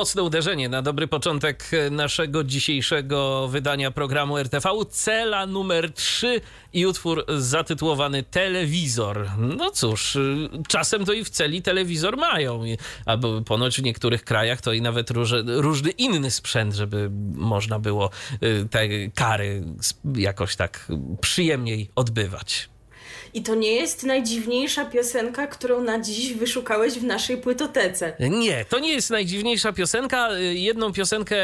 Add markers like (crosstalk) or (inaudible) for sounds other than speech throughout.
Mocne uderzenie na dobry początek naszego dzisiejszego wydania programu RTV. Cela numer 3 i utwór zatytułowany Telewizor. No cóż, czasem to i w celi telewizor mają, albo ponoć w niektórych krajach to i nawet różny, różny inny sprzęt, żeby można było y, te kary jakoś tak przyjemniej odbywać. I to nie jest najdziwniejsza piosenka, którą na dziś wyszukałeś w naszej płytotece. Nie, to nie jest najdziwniejsza piosenka. Jedną piosenkę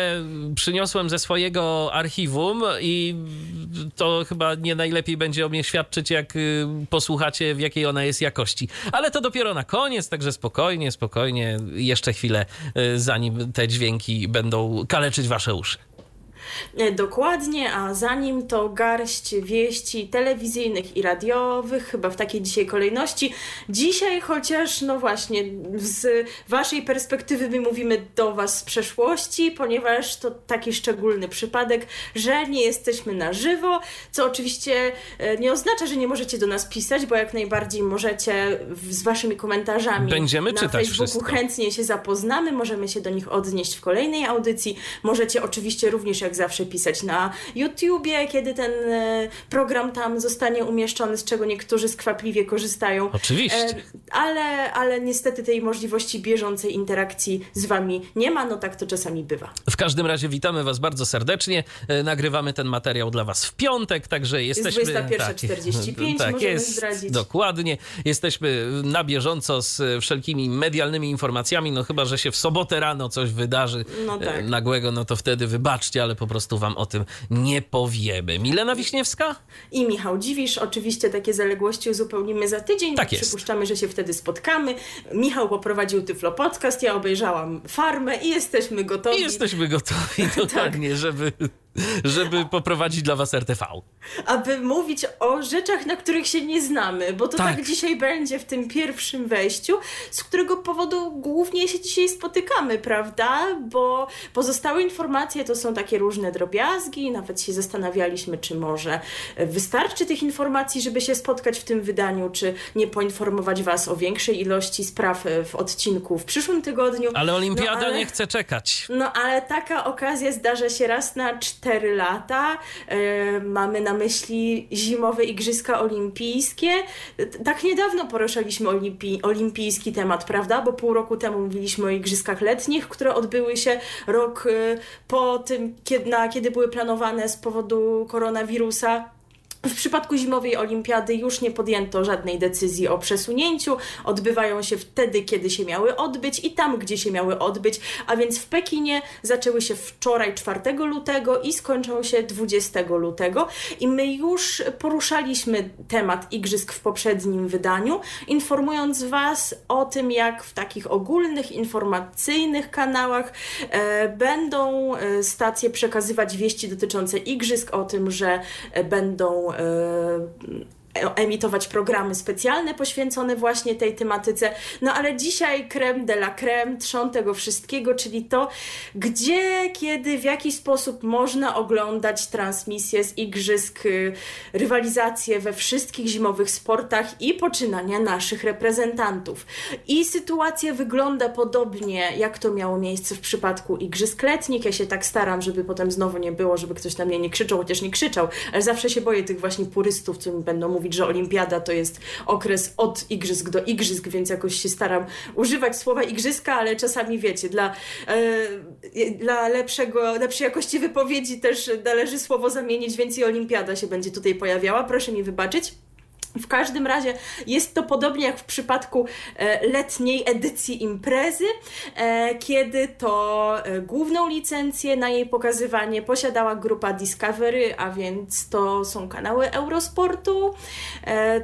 przyniosłem ze swojego archiwum i to chyba nie najlepiej będzie o mnie świadczyć, jak y, posłuchacie, w jakiej ona jest jakości. Ale to dopiero na koniec, także spokojnie, spokojnie. Jeszcze chwilę, y, zanim te dźwięki będą kaleczyć wasze uszy. E, dokładnie, a zanim to garść wieści telewizyjnych i radiowych, chyba w takiej dzisiaj kolejności. Dzisiaj, chociaż no właśnie, z waszej perspektywy my mówimy do was z przeszłości, ponieważ to taki szczególny przypadek, że nie jesteśmy na żywo, co oczywiście e, nie oznacza, że nie możecie do nas pisać, bo jak najbardziej możecie z waszymi komentarzami Będziemy na czytać Facebooku wszystko. chętnie się zapoznamy, możemy się do nich odnieść w kolejnej audycji. Możecie oczywiście również jak zawsze pisać na YouTubie, kiedy ten e, program tam zostanie umieszczony, z czego niektórzy skwapliwie korzystają. Oczywiście. E, ale, ale niestety tej możliwości bieżącej interakcji z Wami nie ma, no tak to czasami bywa. W każdym razie witamy Was bardzo serdecznie. E, Nagrywamy ten materiał dla Was w piątek, także jesteśmy... Jest 21.45, tak, możemy jest, zdradzić. Dokładnie. Jesteśmy na bieżąco z wszelkimi medialnymi informacjami, no chyba, że się w sobotę rano coś wydarzy No tak. nagłego, no to wtedy wybaczcie, ale po prostu Wam o tym nie powiemy. Milena Wiśniewska? I Michał Dziwisz. Oczywiście takie zaległości uzupełnimy za tydzień. Tak jest. Przypuszczamy, że się wtedy spotkamy. Michał poprowadził Tyflo Podcast, ja obejrzałam Farmę i jesteśmy gotowi. I jesteśmy gotowi (laughs) dokładnie, żeby, (laughs) żeby poprowadzić dla Was RTV. aby mówić o rzeczach, na których się nie znamy, bo to tak. Tak. dzisiaj będzie w tym pierwszym wejściu, z którego powodu głównie się dzisiaj spotykamy, prawda? Bo pozostałe informacje to są takie różne drobiazgi, nawet się zastanawialiśmy, czy może wystarczy tych informacji, żeby się spotkać w tym wydaniu, czy nie poinformować Was o większej ilości spraw w odcinku w przyszłym tygodniu. Ale Olimpiada No, ale- nie chce czekać. no ale taka okazja zdarza się raz na 4 lata. E, mamy na myśli zimowe Igrzyska Olimpijskie. Tak niedawno poruszaliśmy olimpi olimpijski temat, prawda? Bo pół roku temu mówiliśmy o Igrzyskach Letnich, które odbyły się rok e, po tym, kiedy, na, kiedy były planowane z powodu koronawirusa. W przypadku zimowej olimpiady już nie podjęto żadnej decyzji o przesunięciu. Odbywają się wtedy, kiedy się miały odbyć i tam, gdzie się miały odbyć. A więc w Pekinie zaczęły się wczoraj 4 lutego i skończą się 20 lutego. I my już poruszaliśmy temat igrzysk w poprzednim wydaniu, informując Was o tym, jak w takich ogólnych, informacyjnych kanałach e, będą e, stacje przekazywać wieści dotyczące igrzysk, o tym, że e, będą e, emitować programy specjalne poświęcone właśnie tej tematyce. No ale dzisiaj creme de la creme, trzon tego wszystkiego, czyli to, gdzie, kiedy, w jaki sposób można oglądać transmisje z igrzysk, y, rywalizacje we wszystkich zimowych sportach i poczynania naszych reprezentantów. I sytuacja wygląda podobnie, jak to miało miejsce w przypadku igrzysk letnich. Ja się tak staram, żeby potem znowu nie było, żeby ktoś na mnie nie krzyczał, chociaż nie krzyczał, ale zawsze się boję tych właśnie purystów, co mi będą mówić, że olimpiada to jest okres od igrzysk do igrzysk, więc jakoś się staram używać słowa igrzyska, ale czasami wiecie, dla, e, dla lepszego, lepszej jakości wypowiedzi też należy słowo zamienić, więc i olimpiada się będzie tutaj pojawiała. Proszę mi wybaczyć. W każdym razie jest to podobnie jak w przypadku e, letniej edycji imprezy, e, kiedy to e, główną licencję na jej pokazywanie posiadała grupa Discovery, a więc to są kanały Eurosportu,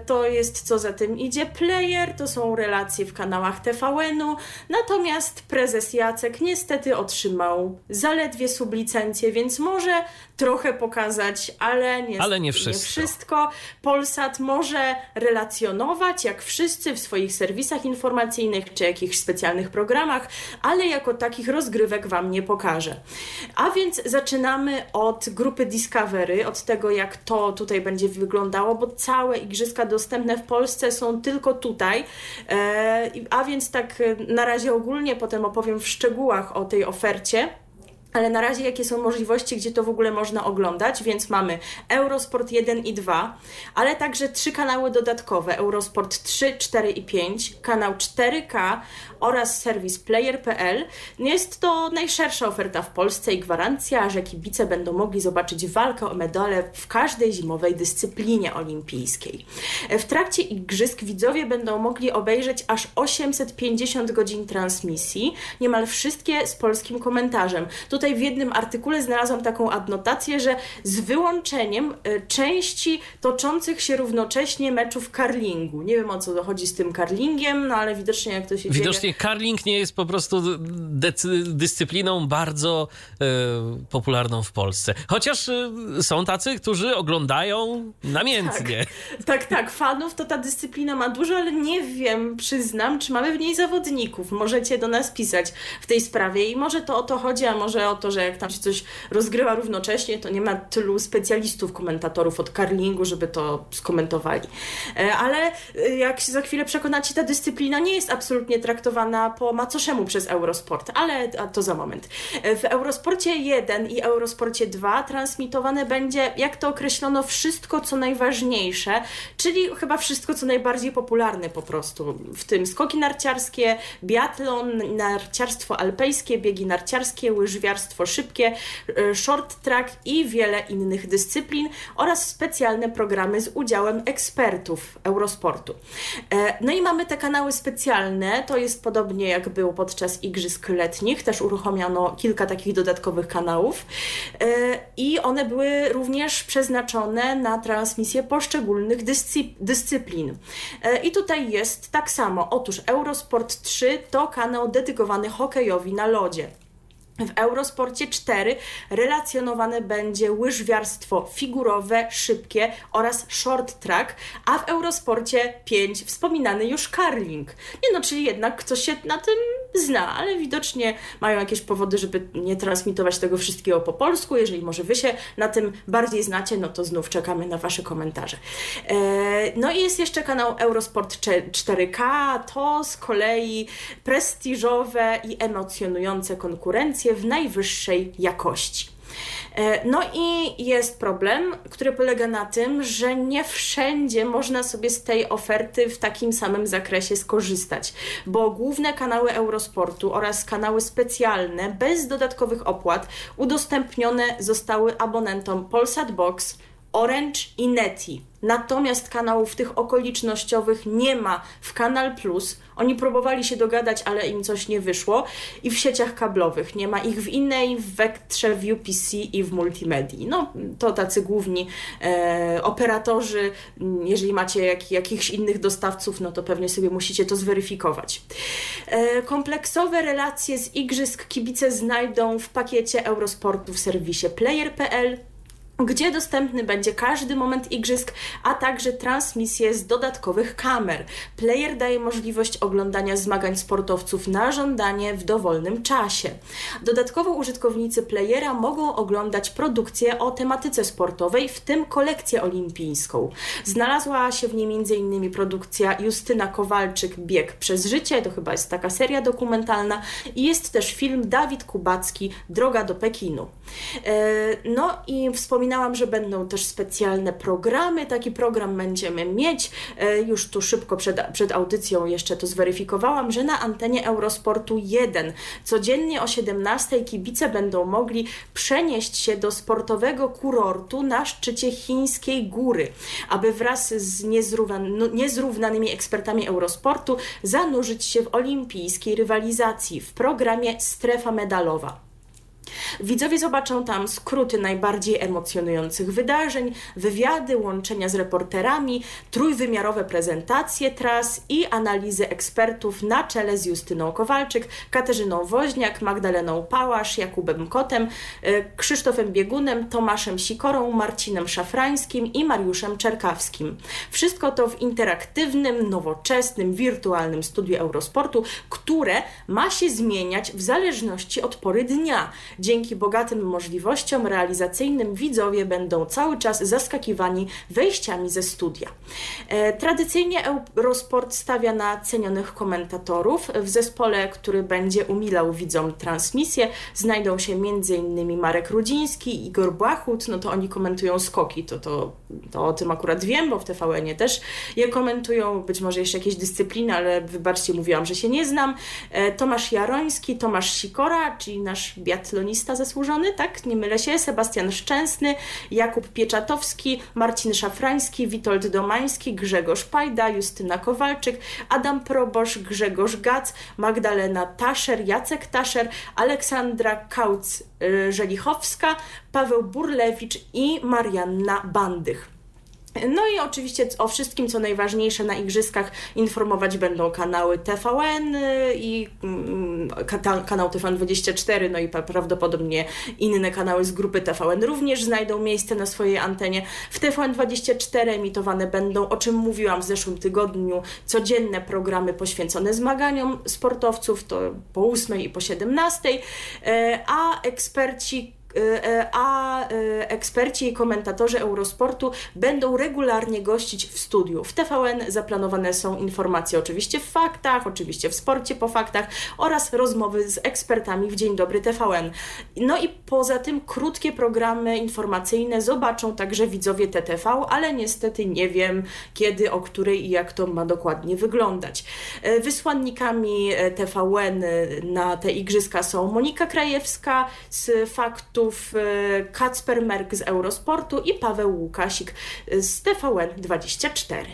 to jest co za tym idzie player, to są relacje w kanałach TVN-u, natomiast prezes Jacek niestety otrzymał zaledwie sublicencję, więc może trochę pokazać, ale nie, ale nie wszystko. Nie wszystko. Polsat może relacjonować, jak wszyscy w swoich serwisach informacyjnych czy jakichś specjalnych programach, ale jako takich rozgrywek Wam nie pokażę. A więc zaczynamy od grupy Discovery, od tego, jak to tutaj będzie wyglądało, bo całe igrzyska dostępne w Polsce są tylko tutaj. E, a więc tak na razie ogólnie, potem opowiem w szczegółach o tej ofercie. Ale na razie jakie są możliwości, gdzie to w ogóle można oglądać, więc mamy Eurosport 1 i 2, ale także trzy kanały dodatkowe: Eurosport 3, 4 i 5, kanał 4K oraz serwis player.pl. Jest to najszersza oferta w Polsce i gwarancja, że kibice będą mogli zobaczyć walkę o medale w każdej zimowej dyscyplinie olimpijskiej. W trakcie igrzysk widzowie będą mogli obejrzeć aż 850 godzin transmisji, niemal wszystkie z polskim komentarzem. Tutaj w jednym artykule znalazłam taką adnotację, że z wyłączeniem e, części toczących się równocześnie meczów karlingu. Nie wiem o co dochodzi z tym karlingiem, no ale widocznie jak to się widocznie dzieje karling nie jest po prostu dyscypliną bardzo e, popularną w Polsce. Chociaż e, są tacy, którzy oglądają namiętnie. Tak, tak, tak, fanów to ta dyscyplina ma dużo, ale nie wiem, przyznam, czy mamy w niej zawodników. Możecie do nas pisać w tej sprawie i może to o to chodzi, a może o to, że jak tam się coś rozgrywa równocześnie, to nie ma tylu specjalistów, komentatorów od karlingu, żeby to skomentowali. E, ale e, jak się za chwilę przekonacie, ta dyscyplina nie jest absolutnie traktowana traktowana po macoszemu przez Eurosport, ale to za moment. W Eurosporcie 1 i Eurosporcie 2 transmitowane będzie, jak to określono, wszystko co najważniejsze, czyli chyba wszystko co najbardziej popularne po prostu, w tym skoki narciarskie, biatlon, narciarstwo alpejskie, biegi narciarskie, łyżwiarstwo szybkie, e, short track i wiele innych dyscyplin oraz specjalne programy z udziałem ekspertów Eurosportu. E, no i mamy te kanały specjalne, to jest podobnie jak było podczas Igrzysk Letnich, też uruchomiono kilka takich dodatkowych kanałów e, i one były również przeznaczone na transmisję poszczególnych dyscyp dyscyplin. I tutaj jest tak samo. Otóż Eurosport 3 to kanał dedykowany hokejowi na lodzie. W Eurosporcie 4 relacjonowane będzie łyżwiarstwo figurowe, szybkie oraz short track, a w Eurosporcie 5 wspominany już karling. Nie no, czyli jednak ktoś się na tym zna, ale widocznie mają jakieś powody, żeby nie transmitować tego wszystkiego po polsku. Jeżeli może Wy się na tym bardziej znacie, no to znów czekamy na Wasze komentarze. E, no i jest jeszcze kanał Eurosport 4K, to z kolei prestiżowe i emocjonujące konkurencje w najwyższej jakości. E, no i jest problem, który polega na tym, że nie wszędzie można sobie z tej oferty w takim samym zakresie skorzystać, bo główne kanały Eurosportu oraz kanały specjalne bez dodatkowych opłat udostępnione zostały abonentom Polsat Box, Orange i Neti. Natomiast kanałów tych okolicznościowych nie ma w Kanal Plus. Oni próbowali się dogadać, ale im coś nie wyszło. I w sieciach kablowych nie ma ich w innej, w Vectrze, w UPC i w Multimedii. No, to tacy główni e, operatorzy. Jeżeli macie jak, jakichś innych dostawców, no to pewnie sobie musicie to zweryfikować. E, kompleksowe relacje z igrzysk kibice znajdą w pakiecie Eurosportu w serwisie player.pl gdzie dostępny będzie każdy moment igrzysk, a także transmisje z dodatkowych kamer. Player daje możliwość oglądania zmagań sportowców na żądanie w dowolnym czasie. Dodatkowo użytkownicy playera mogą oglądać produkcje o tematyce sportowej, w tym kolekcję olimpijską. Znalazła się w niej m.in. produkcja Justyna Kowalczyk Bieg przez życie, to chyba jest taka seria dokumentalna i jest też film Dawid Kubacki Droga do Pekinu. No i wspominałam, że będą też specjalne programy. Taki program będziemy mieć. Już tu szybko przed, przed audycją jeszcze to zweryfikowałam, że na antenie Eurosportu 1 codziennie o 17 kibice będą mogli przenieść się do sportowego kurortu na szczycie chińskiej góry, aby wraz z no, niezrównanymi ekspertami Eurosportu zanurzyć się w olimpijskiej rywalizacji w programie Strefa Medalowa. Widzowie zobaczą tam skróty najbardziej emocjonujących wydarzeń, wywiady, łączenia z reporterami, trójwymiarowe prezentacje tras i analizy ekspertów na czele z Justyną Kowalczyk, Katarzyną Woźniak, Magdaleną Pałasz, Jakubem Kotem, e, Krzysztofem Biegunem, Tomaszem Sikorą, Marcinem Szafrańskim i Mariuszem Czerkawskim. Wszystko to w interaktywnym, nowoczesnym, wirtualnym studiu Eurosportu, które ma się zmieniać w zależności od pory dnia. Dzięki bogatym możliwościom realizacyjnym widzowie będą cały czas zaskakiwani wejściami ze studia. E, tradycyjnie Eurosport stawia na cenionych komentatorów. W zespole, który będzie umilał widzom transmisję, znajdą się m.in. Marek Rudziński, Igor Błachut, no to oni komentują skoki, to, to, to o tym akurat wiem, bo w TVN-ie też je komentują, być może jeszcze jakieś dyscypliny, ale wybaczcie, mówiłam, że się nie znam. E, Tomasz Jaroński, Tomasz Sikora, czyli nasz biatlonista pianista zasłużony, tak? Nie mylę się. Sebastian Szczęsny, Jakub Pieczatowski, Marcin Szafrański, Witold Domański, Grzegorz Pajda, Justyna Kowalczyk, Adam Probosz, Grzegorz Gac, Magdalena Taszer, Jacek Taszer, Aleksandra Kauc-Żelichowska, Paweł Burlewicz i Marianna Bandych. No i oczywiście o wszystkim, co najważniejsze na igrzyskach informować będą kanały TVN y, i mm, kanał TVN24, no i prawdopodobnie inne kanały z grupy TVN również znajdą miejsce na swojej antenie. W TVN24 emitowane będą, o czym mówiłam w zeszłym tygodniu, codzienne programy poświęcone zmaganiom sportowców, to po 8 i po 17, e, a eksperci Y, y, a y, eksperci i komentatorzy Eurosportu będą regularnie gościć w studiu. W TVN zaplanowane są informacje oczywiście w faktach, oczywiście w sporcie po faktach oraz rozmowy z ekspertami w Dzień Dobry TVN. No i poza tym krótkie programy informacyjne zobaczą także widzowie TTV, ale niestety nie wiem kiedy, o której i jak to ma dokładnie wyglądać. Wysłannikami TVN na te igrzyska są Monika Krajewska z faktu E, Kacper Merk z Eurosportu i Paweł Łukasik z TVN24.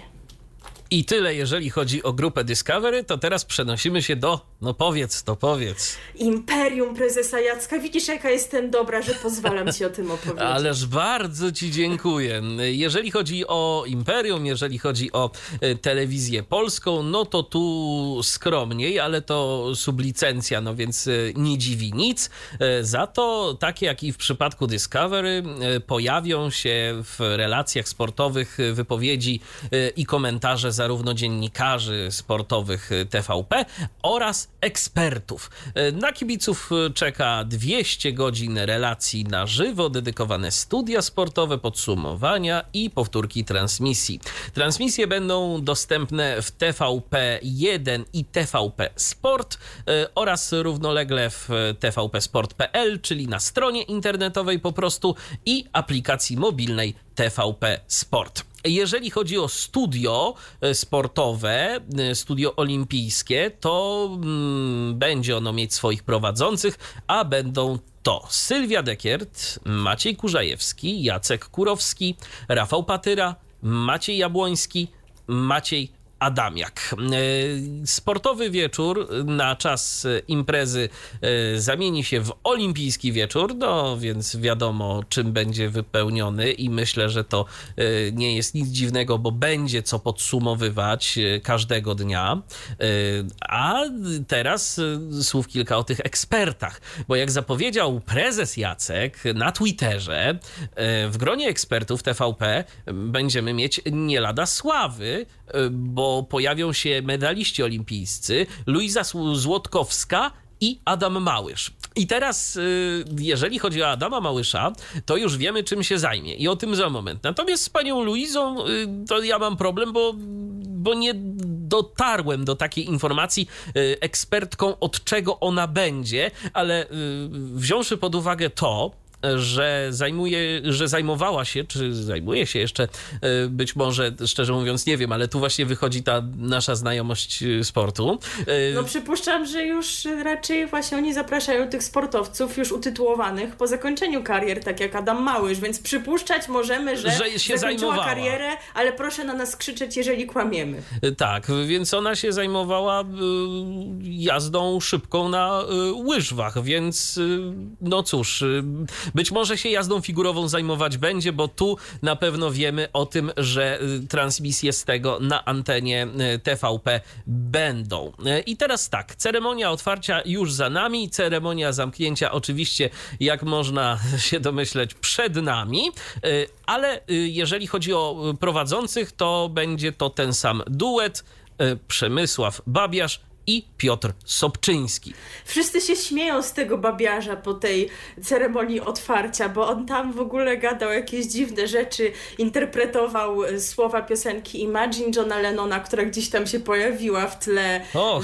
I tyle, jeżeli chodzi o grupę Discovery, to teraz przenosimy się do, no powiedz to, powiedz. Imperium prezesa Jacka. Widzisz, jaka jestem dobra, że pozwalam ci o tym opowiedzieć. (laughs) Ależ bardzo ci dziękuję. Jeżeli chodzi o Imperium, jeżeli chodzi o e, telewizję polską, no to tu skromniej, ale to sublicencja, no więc e, nie dziwi nic. E, za to, takie jak i w przypadku Discovery, pojawią się w relacjach sportowych wypowiedzi i komentarze zarówno dziennikarzy sportowych TVP oraz ekspertów. Na kibiców czeka 200 godzin relacji na żywo, dedykowane studia sportowe, podsumowania i powtórki transmisji. Transmisje będą dostępne w TVP1 i TVP Sport e, oraz równolegle w tvpsport.pl, czyli na stronie internetowej po prostu i aplikacji mobilnej TVP Sport. Jeżeli chodzi o studio e, sportowe, e, studio olimpijskie, to mm, będzie ono mieć swoich prowadzących, a będą to Sylwia Dekiert, Maciej Kurzajewski, Jacek Kurowski, Rafał Patyra, Maciej Jabłoński, Maciej Adamiak. E, sportowy wieczór na czas imprezy e, zamieni się w olimpijski wieczór, no więc wiadomo czym będzie wypełniony i myślę, że to e, nie jest nic dziwnego, bo będzie co podsumowywać każdego dnia. A teraz słów kilka o tych ekspertach, bo jak zapowiedział prezes Jacek na Twitterze, w gronie ekspertów TVP będziemy mieć nie lada sławy, bo pojawią się medaliści olimpijscy Luiza Złotkowska i Adam Małysz. I teraz, y, jeżeli chodzi o Adama Małysza, to już wiemy, czym się zajmie i o tym za moment. Natomiast z panią Luizą y, to ja mam problem, bo, bo nie dotarłem do takiej informacji y, ekspertką, od czego ona będzie, ale wziąwszy pod uwagę to, że zajmuje, że zajmowała się, czy zajmuje się jeszcze, e, być może, szczerze mówiąc, nie wiem, ale tu właśnie wychodzi ta nasza znajomość e, sportu. E, no przypuszczam, że już raczej właśnie oni zapraszają tych sportowców już utytułowanych po zakończeniu karier, tak jak Adam Małysz, więc przypuszczać możemy, że, że się zakończyła zajmowała. karierę, ale proszę na nas krzyczeć, jeżeli kłamiemy. Tak, więc ona się zajmowała jazdą szybką na łyżwach, więc no cóż, być może się jazdą figurową zajmować będzie, bo tu na pewno wiemy o tym, że y, transmisje z tego na antenie y, TVP będą. Y, I teraz tak, ceremonia otwarcia już za nami, ceremonia zamknięcia oczywiście, jak można (laughs) się domyśleć, przed nami, ale jeżeli chodzi o prowadzących, to będzie to ten sam duet. Przemysław Babiarz i Piotr Sobczyński. Wszyscy się śmieją z tego babiarza po tej ceremonii otwarcia, bo on tam w ogóle gadał jakieś dziwne rzeczy, interpretował e, słowa piosenki Imagine Johna Lennona, która gdzieś tam się pojawiła w tle,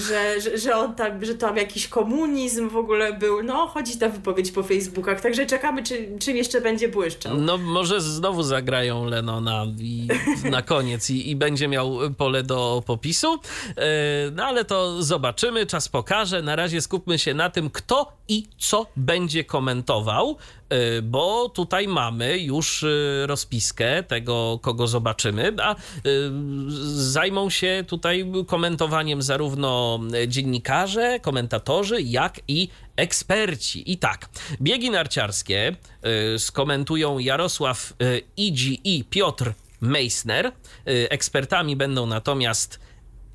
że, że, że on tam, że tam jakiś komunizm w ogóle był. No, chodzi ta wypowiedź po Facebookach, także czekamy, czy, czym jeszcze będzie błyszczał. No, może znowu zagrają Lennona i, na koniec i, i będzie miał pole do popisu, e, no ale to zobaczymy, czas pokaże. Na razie skupmy się na tym, kto i co będzie komentował, y, bo tutaj mamy już y, rozpiskę tego, kogo zobaczymy, a y, zajmą się tutaj komentowaniem zarówno dziennikarze, komentatorzy, jak i eksperci. I tak, biegi narciarskie skomentują Jarosław Idzi i Piotr Meissner. Ekspertami będą natomiast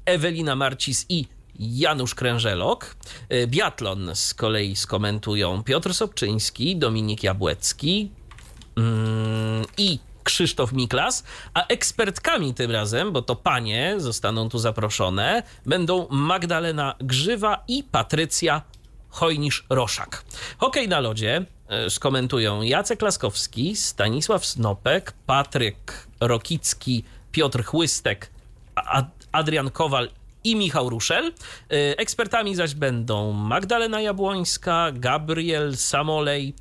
Ewelina Marcis i Janusz Krężelok. Y, biatlon z kolei skomentują Piotr Sobczyński, Dominik Jabłecki mm, i Krzysztof Miklas, a ekspertkami tym razem, bo to panie zostaną tu zaproszone, będą Magdalena Grzywa i Patrycja Chojnisz-Roszak. Hokej na lodzie y, skomentują Jacek Laskowski, Stanisław Snopek, Patryk Rokicki, Piotr Chłystek, Adrian Kowal i Michał Ruszel. Y, ekspertami zaś będą Magdalena Jabłońska, Gabriel Samolej,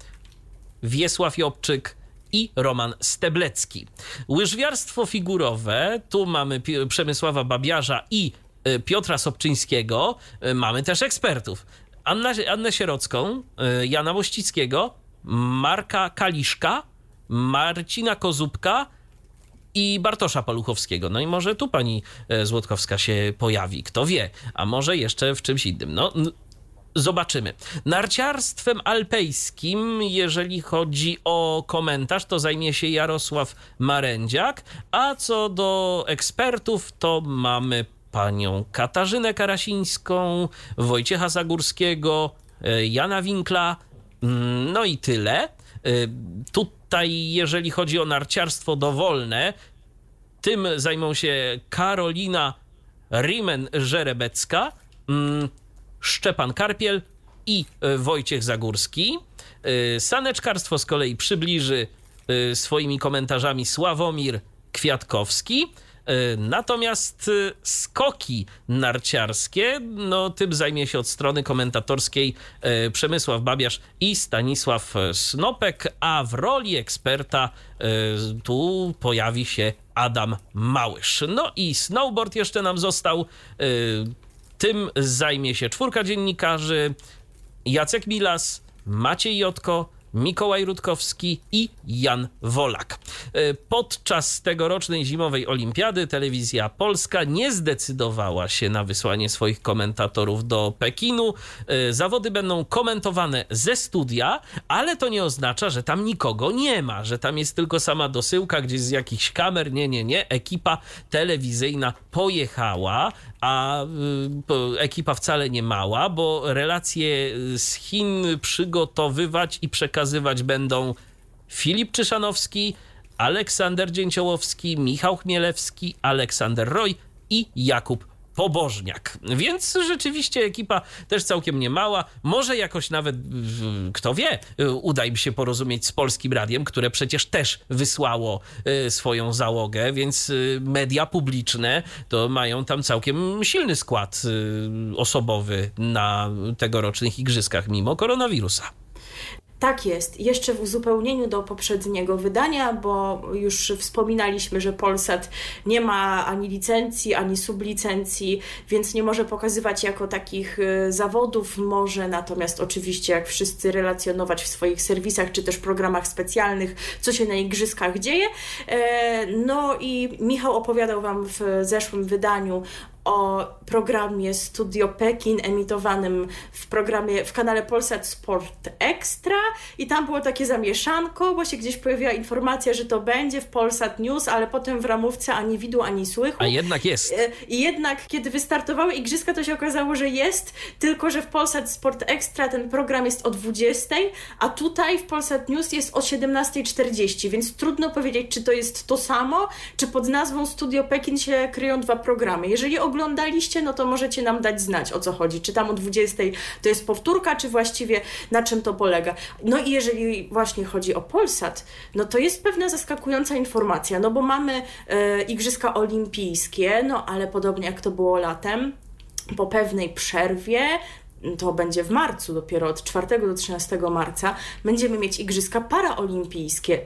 Wiesław Jobczyk i Roman Steblecki. Łyżwiarstwo figurowe, tu mamy Przemysława Babiarza i y, Piotra Sobczyńskiego, y, mamy też ekspertów. Anna, Annę Sierocką, Jana Mościckiego, Marka Kaliszka, Marcina Kozubka i Bartosza Paluchowskiego. No i może tu pani e, Złotkowska się pojawi, kto wie, a może jeszcze w czymś innym. No, Zobaczymy. Narciarstwem alpejskim, jeżeli chodzi o komentarz, to zajmie się Jarosław Marędziak, a co do ekspertów, to mamy panią Katarzynę Karasińską, Wojciecha Zagórskiego, e, Jana Winkla, mm, no i tyle. Tu Tutaj, jeżeli chodzi o narciarstwo dowolne, tym zajmą się Karolina Rimen-Żerebecka, mm, Szczepan Karpiel i e, Wojciech Zagórski. E, saneczkarstwo z kolei przybliży swoimi komentarzami Sławomir Kwiatkowski. E, natomiast e, skoki narciarskie, no tym zajmie się od strony komentatorskiej e, Przemysław Babiarz i Stanisław Snopek, a w roli eksperta tu pojawi się Adam Małysz. No i snowboard jeszcze nam został. Tym zajmie się czwórka dziennikarzy: Jacek Milas, Maciej Jotko, Mikołaj Rutkowski i Jan Wolak. E, podczas tegorocznej zimowej olimpiady telewizja polska nie zdecydowała się na wysłanie swoich komentatorów do Pekinu. E, zawody będą komentowane ze studia, ale to nie oznacza, że tam nikogo nie ma, że tam jest tylko sama dosyłka gdzieś z jakichś kamer. Nie, nie, nie. Ekipa telewizyjna pojechała, a y, ekipa wcale nie mała, bo relacje z Chin przygotowywać i przekazywać będą Filip Czyszanowski, Aleksander Dzięciołowski, Michał Chmielewski, Aleksander Roy i Jakub pobożniak. Więc rzeczywiście ekipa też całkiem niemała. Może jakoś nawet, kto wie, uda im się porozumieć z Polskim Radiem, które przecież też wysłało y, swoją załogę, więc y, media publiczne to mają tam całkiem silny skład y, osobowy na tegorocznych igrzyskach, mimo koronawirusa. Tak jest. Jeszcze w uzupełnieniu do poprzedniego wydania, bo już wspominaliśmy, że Polsat nie ma ani licencji, ani sublicencji, więc nie może pokazywać jako takich y, zawodów. Może natomiast oczywiście, jak wszyscy, relacjonować w swoich serwisach czy też programach specjalnych, co się na igrzyskach dzieje. E, no i Michał opowiadał Wam w zeszłym wydaniu o programie Studio Pekin emitowanym w programie w kanale Polsat Sport Extra i tam było takie zamieszanko, bo się gdzieś pojawiła informacja, że to będzie w Polsat News, ale potem w ramówce ani widu, ani słychu. A jednak jest. E, I jednak kiedy wystartowały igrzyska, to się okazało, że jest, tylko że w Polsat Sport Extra ten program jest o 20, a tutaj w Polsat News jest o 17.40, więc trudno powiedzieć, czy to jest to samo, czy pod nazwą Studio Pekin się kryją dwa programy. Jeżeli oglądacie oglądaliście, no to możecie nam dać znać o co chodzi. Czy tam o 20 to jest powtórka, czy właściwie na czym to polega. No i jeżeli właśnie chodzi o Polsat, no to jest pewna zaskakująca informacja, no bo mamy e, Igrzyska Olimpijskie, no ale podobnie jak to było latem, po pewnej przerwie to będzie w marcu, dopiero od 4 do 13 marca, będziemy mieć Igrzyska Paraolimpijskie.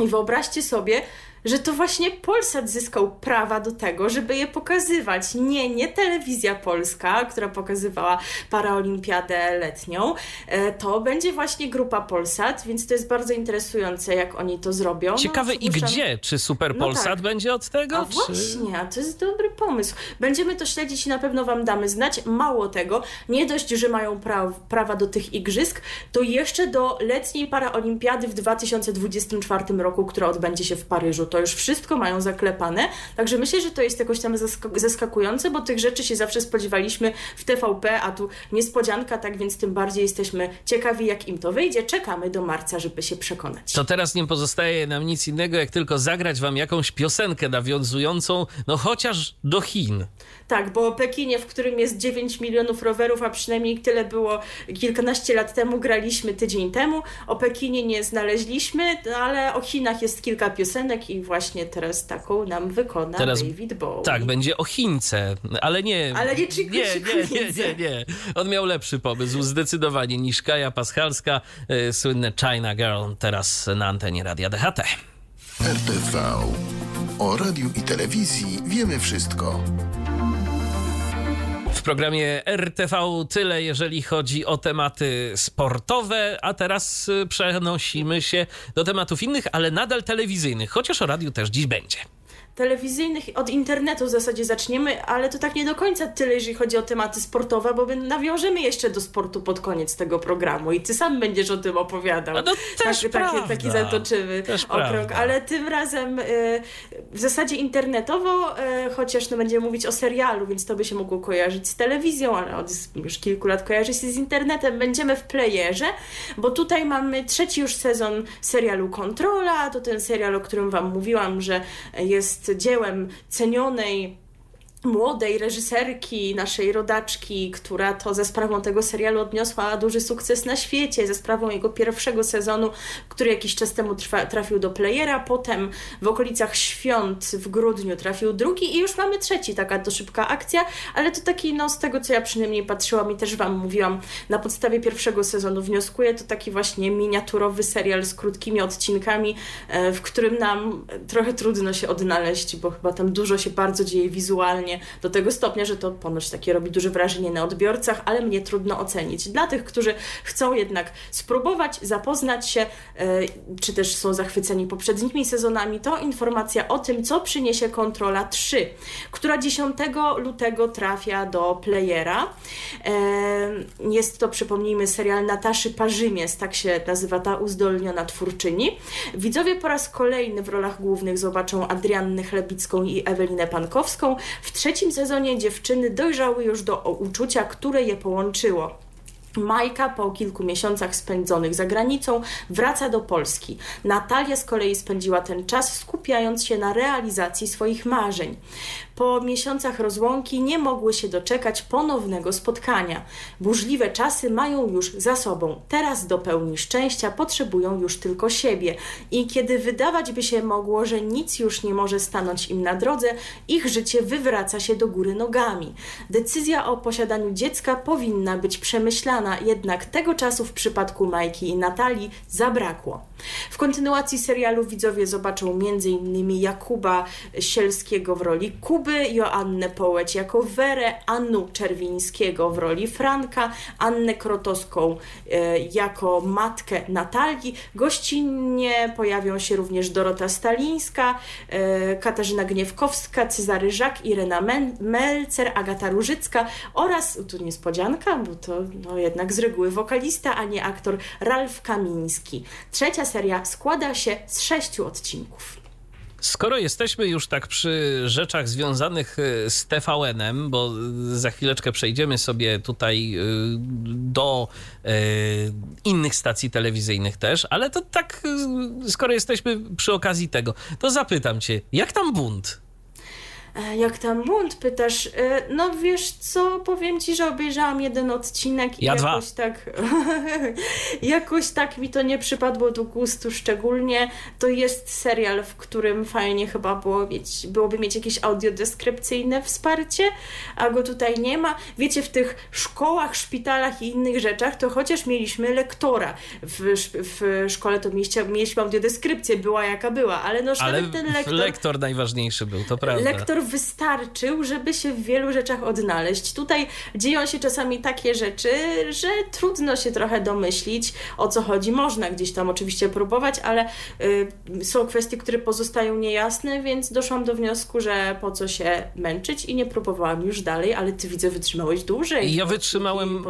I wyobraźcie sobie, że to właśnie Polsat zyskał prawa do tego, żeby je pokazywać. Nie, nie telewizja polska, która pokazywała paraolimpiadę letnią, e, to będzie właśnie grupa Polsat, więc to jest bardzo interesujące, jak oni to zrobią. No, Ciekawe no, i gdzie? Czy Super no Polsat tak. będzie od tego? A czy... właśnie, a to jest dobry pomysł. Będziemy to śledzić i na pewno Wam damy znać. Mało tego, nie dość, że mają pra prawa do tych igrzysk, to jeszcze do letniej paraolimpiady w 2024 roku, która odbędzie się w Paryżu to już wszystko mają zaklepane. Także myślę, że to jest jakoś tam zaskakujące, bo tych rzeczy się zawsze spodziewaliśmy w TVP, a tu niespodzianka, tak więc tym bardziej jesteśmy ciekawi, jak im to wyjdzie. Czekamy do marca, żeby się przekonać. To teraz nie pozostaje nam nic innego, jak tylko zagrać wam jakąś piosenkę nawiązującą, no chociaż do Chin. Tak, bo o Pekinie, w którym jest 9 milionów rowerów, a przynajmniej tyle było kilkanaście lat temu, graliśmy tydzień temu. O Pekinie nie znaleźliśmy, ale o Chinach jest kilka piosenek i właśnie teraz taką nam wykona teraz, David Bowie. Tak, będzie o Chince, ale nie... Ale nie nie, nie, nie, nie, nie. On miał lepszy pomysł, zdecydowanie, niż Kaja Paschalska, y, słynne China Girl, teraz na antenie Radia DHT. RTV. O radiu i telewizji wiemy wszystko. W programie RTV tyle, jeżeli chodzi o tematy sportowe, a teraz y, przenosimy się do tematów innych, ale nadal telewizyjnych, chociaż o radiu też dziś będzie telewizyjnych, od internetu w zasadzie zaczniemy, ale to tak nie do końca tyle, jeżeli chodzi o tematy sportowe, bo my nawiążemy jeszcze do sportu pod koniec tego programu i ty sam będziesz o tym opowiadał. No to też tak, taki, taki zatoczymy też okrąg, prawda. ale tym razem y, w zasadzie internetowo, y, chociaż no będziemy mówić o serialu, więc to by się mogło kojarzyć z telewizją, ale od już kilku lat kojarzy się z internetem. Będziemy w playerze, bo tutaj mamy trzeci już sezon serialu Kontrola, to ten serial, o którym wam mówiłam, że jest dziełem cenionej młodej reżyserki, naszej rodaczki, która to ze sprawą tego serialu odniosła duży sukces na świecie, ze sprawą jego pierwszego sezonu, który jakiś czas temu trwa, trafił do playera, potem w okolicach świąt w grudniu trafił drugi i już mamy trzeci, taka to szybka akcja, ale to taki, no z tego co ja przynajmniej patrzyłam i też Wam mówiłam, na podstawie pierwszego sezonu wnioskuję, to taki właśnie miniaturowy serial z krótkimi odcinkami, e, w którym nam trochę trudno się odnaleźć, bo chyba tam dużo się bardzo dzieje wizualnie, do tego stopnia, że to ponoć takie robi duże wrażenie na odbiorcach, ale mnie trudno ocenić. Dla tych, którzy chcą jednak spróbować, zapoznać się, e, czy też są zachwyceni poprzednimi sezonami, to informacja o tym, co przyniesie Kontrola 3, która 10 lutego trafia do playera. E, jest to, przypomnijmy, serial Nataszy Parzymies, tak się nazywa ta uzdolniona twórczyni. Widzowie po raz kolejny w rolach głównych zobaczą Adriannę Chlebicką i Ewelinę Pankowską. W trzecim sezonie dziewczyny dojrzały już do uczucia, które je połączyło. Majka po kilku miesiącach spędzonych za granicą wraca do Polski. Natalia z kolei spędziła ten czas skupiając się na realizacji swoich marzeń. Po miesiącach rozłąki nie mogły się doczekać ponownego spotkania. Burzliwe czasy mają już za sobą. Teraz do pełni szczęścia potrzebują już tylko siebie. I kiedy wydawać by się mogło, że nic już nie może stanąć im na drodze, ich życie wywraca się do góry nogami. Decyzja o posiadaniu dziecka powinna być przemyślana, jednak tego czasu w przypadku Majki i Natalii zabrakło. W kontynuacji serialu widzowie zobaczą m.in. Jakuba Sielskiego w roli Kuby, Joannę Połeć jako Werę, Annu Czerwińskiego w roli Franka, Annę Krotowską e, jako matkę Natalii. Gościnnie pojawią się również Dorota Stalińska, e, Katarzyna Gniewkowska, Cezary Żak, Irena Melcer, Agata Różycka oraz, tu niespodzianka, bo to no, jednak z reguły wokalista, a nie aktor Ralf Kamiński. Trzecia seria składa się z sześciu odcinków. Skoro jesteśmy już tak przy rzeczach związanych y, z TVN-em, bo y, za chwileczkę przejdziemy sobie tutaj y, do innych stacji telewizyjnych też, ale to tak, skoro jesteśmy przy okazji tego, to zapytam cię, jak tam bunt? E, jak tam bunt, pytasz? E, no wiesz co, powiem ci, że obejrzałam jeden odcinek i ja jakoś dwa. tak (laughs) jakoś tak mi to nie przypadło do gustu szczególnie. To jest serial, w którym fajnie chyba było mieć, byłoby mieć jakieś audiodeskrypcyjne wsparcie, a go tutaj nie ma. Wiecie, w tych szkołach, szpitalach i innych rzeczach, to chociaż mieliśmy lektora. W, w szkole to mieliśmy, mieliśmy audiodeskrypcję, była jaka była, ale no ale ten lektor... lektor najważniejszy był, to prawda. Lektor wystarczył, żeby się w wielu rzeczach odnaleźć. Tutaj dzieją się czasami takie rzeczy, że trudno się trochę domyślić, o co chodzi. Można gdzieś tam oczywiście próbować, ale y, są kwestie, które pozostają niejasne, więc doszłam do wniosku, że po co się męczyć i nie próbowałam już dalej, ale ty widzę, wytrzymałeś dłużej. Ja wytrzymałem,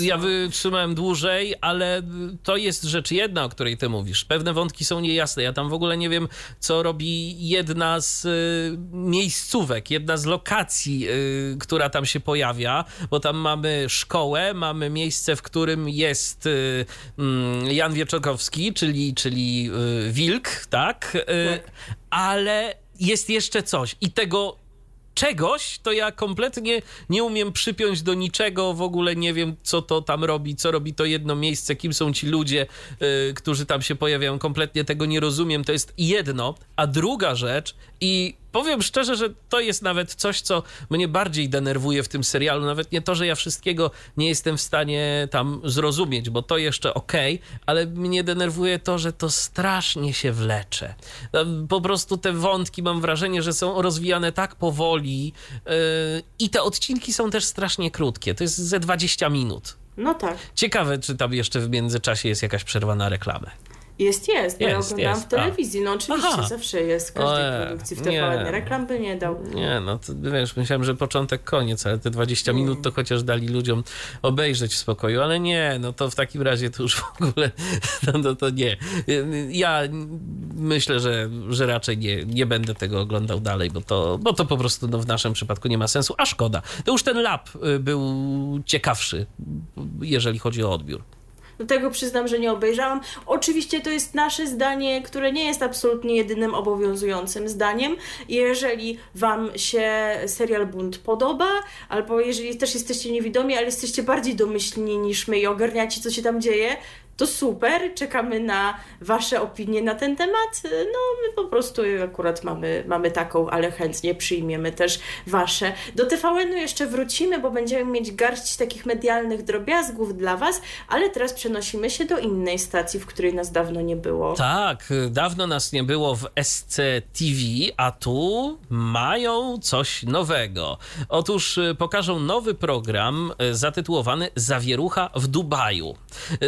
ja wytrzymałem dłużej, ale to jest rzecz jedna, o której ty mówisz. Pewne wątki są niejasne. Ja tam w ogóle nie wiem, co robi jedna z y, miejsców miejscówek, jedna z lokacji, yy, która tam się pojawia, bo tam mamy szkołę, mamy miejsce, w którym jest yy, Jan Wieczorkowski, czyli, czyli yy, Wilk, tak? tak? Ale jest jeszcze coś i tego czegoś, to ja kompletnie nie umiem przypiąć do niczego, w ogóle nie wiem, co to tam robi, co robi to jedno miejsce, kim są ci ludzie, yy, którzy tam się pojawiają, kompletnie tego nie rozumiem, to jest jedno. A druga rzecz, i powiem szczerze, że to jest nawet coś, co mnie bardziej denerwuje w tym serialu. Nawet nie to, że ja wszystkiego nie jestem w stanie tam zrozumieć, bo to jeszcze okej, okay, ale mnie denerwuje to, że to strasznie się wlecze. Po prostu te wątki mam wrażenie, że są rozwijane tak powoli yy, i te odcinki są też strasznie krótkie. To jest ze 20 minut. No tak. Ciekawe, czy tam jeszcze w międzyczasie jest jakaś przerwa na reklamę. Jest, jest, bo jest, ja oglądałam jest, w telewizji. No oczywiście, Aha. zawsze jest w każdej o, produkcji w TVN. Nie. Reklam by nie dał. Nie, no to wiesz, myślałem, że początek, koniec, ale te 20 mm. minut to chociaż dali ludziom obejrzeć w spokoju, ale nie, no to w takim razie to już w ogóle, (laughs) no, no to nie. Ja myślę, że, że raczej nie, nie będę tego oglądał dalej, bo to, bo to po prostu no, w naszym przypadku nie ma sensu, a szkoda. To już ten lab y, był ciekawszy, jeżeli chodzi o odbiór. Do tego przyznam, że nie obejrzałam. Oczywiście to jest nasze zdanie, które nie jest absolutnie jedynym obowiązującym zdaniem. Jeżeli Wam się serial Bunt podoba, albo jeżeli też jesteście niewidomi, ale jesteście bardziej domyślni niż my i ogarniacie, co się tam dzieje, to super, czekamy na Wasze opinie na ten temat. No, my po prostu akurat mamy, mamy taką, ale chętnie przyjmiemy też Wasze. Do TVN-u jeszcze wrócimy, bo będziemy mieć garść takich medialnych drobiazgów dla Was, ale teraz przenosimy się do innej stacji, w której nas dawno nie było. Tak, dawno nas nie było w SCTV, a tu mają coś nowego. Otóż y, pokażą nowy program y, zatytułowany Zawierucha w Dubaju.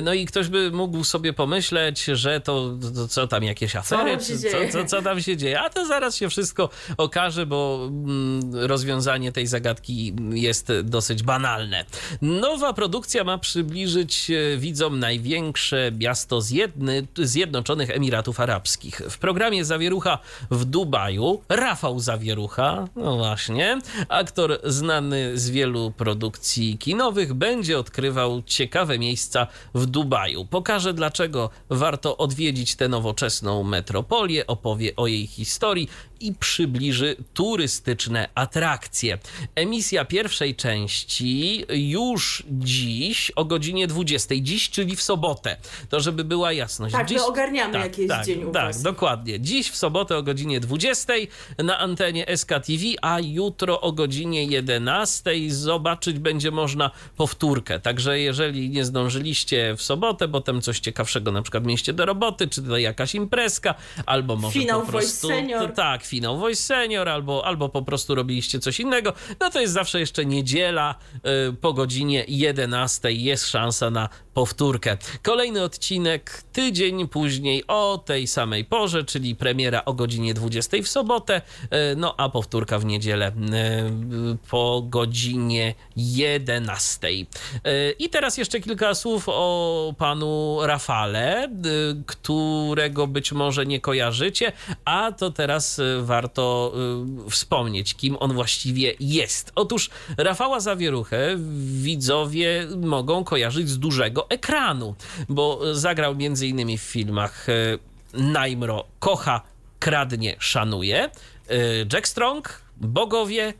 No i ktoś by mógł sobie pomyśleć, że to, to co tam, jakieś afery, co, co, co, co, tam się dzieje. A to zaraz się wszystko okaże, bo mm, rozwiązanie tej zagadki jest dosyć banalne. Nowa produkcja ma przybliżyć widzom największe miasto z jedny, Zjednoczonych Emiratów Arabskich. W programie Zawierucha w Dubaju Rafał Zawierucha, no właśnie, aktor znany z wielu produkcji kinowych, będzie odkrywał ciekawe miejsca w Dubaju pokaże dlaczego warto odwiedzić tę nowoczesną metropolię, opowie o jej historii i przybliży turystyczne atrakcje. Emisja pierwszej części już dziś o godzinie 20. Dziś, czyli w sobotę. To żeby była jasność. Tak, dziś... my ogarniamy, tak, jaki jest tak, dzień u Tak, was. dokładnie. Dziś w sobotę o godzinie 20 na antenie SKTV, a jutro o godzinie 11 zobaczyć będzie można powtórkę. Także jeżeli nie zdążyliście w sobotę, bo tam coś ciekawszego na przykład mieliście do roboty, czy to jakaś imprezka, albo może Finał po Voice prostu... Senior. Tak, finał Voice Senior, albo, albo po prostu robiliście coś innego, no to jest zawsze jeszcze niedziela y, po godzinie 11 jest szansa na powtórkę. Kolejny odcinek tydzień później o tej samej porze, czyli premiera o godzinie 20 w sobotę, y, no a powtórka w niedzielę y, po godzinie 11. Y, I teraz jeszcze kilka słów o panu Rafale, którego być może nie kojarzycie, a to teraz warto wspomnieć, kim on właściwie jest. Otóż Rafała Zawieruchę widzowie mogą kojarzyć z dużego ekranu, bo zagrał między innymi w filmach y, Najmro kocha, kradnie, szanuje, y, Jack Strong, Bogowie,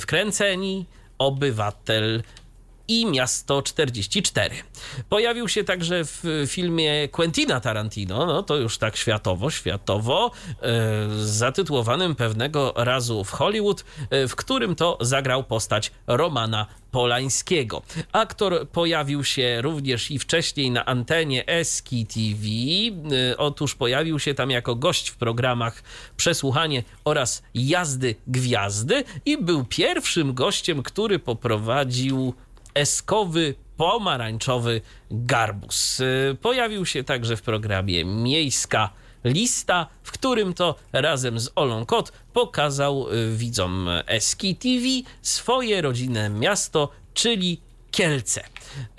Wkręceni, Obywatel i Miasto 44. Pojawił się także w filmie Quentina Tarantino, no to już tak światowo, światowo, e, zatytułowanym pewnego razu w Hollywood, e, w którym to zagrał postać Romana Polańskiego. Aktor pojawił się również i wcześniej na antenie Eski TV. E, Otóż pojawił się tam jako gość w programach Przesłuchanie oraz Jazdy Gwiazdy i był pierwszym gościem, który poprowadził eskowy pomarańczowy garbus. Y, Pojawił się także w programie Miejska Lista, w którym to razem z Olą Kot pokazał y, widzom Eski TV swoje rodzinne miasto, czyli Kielce.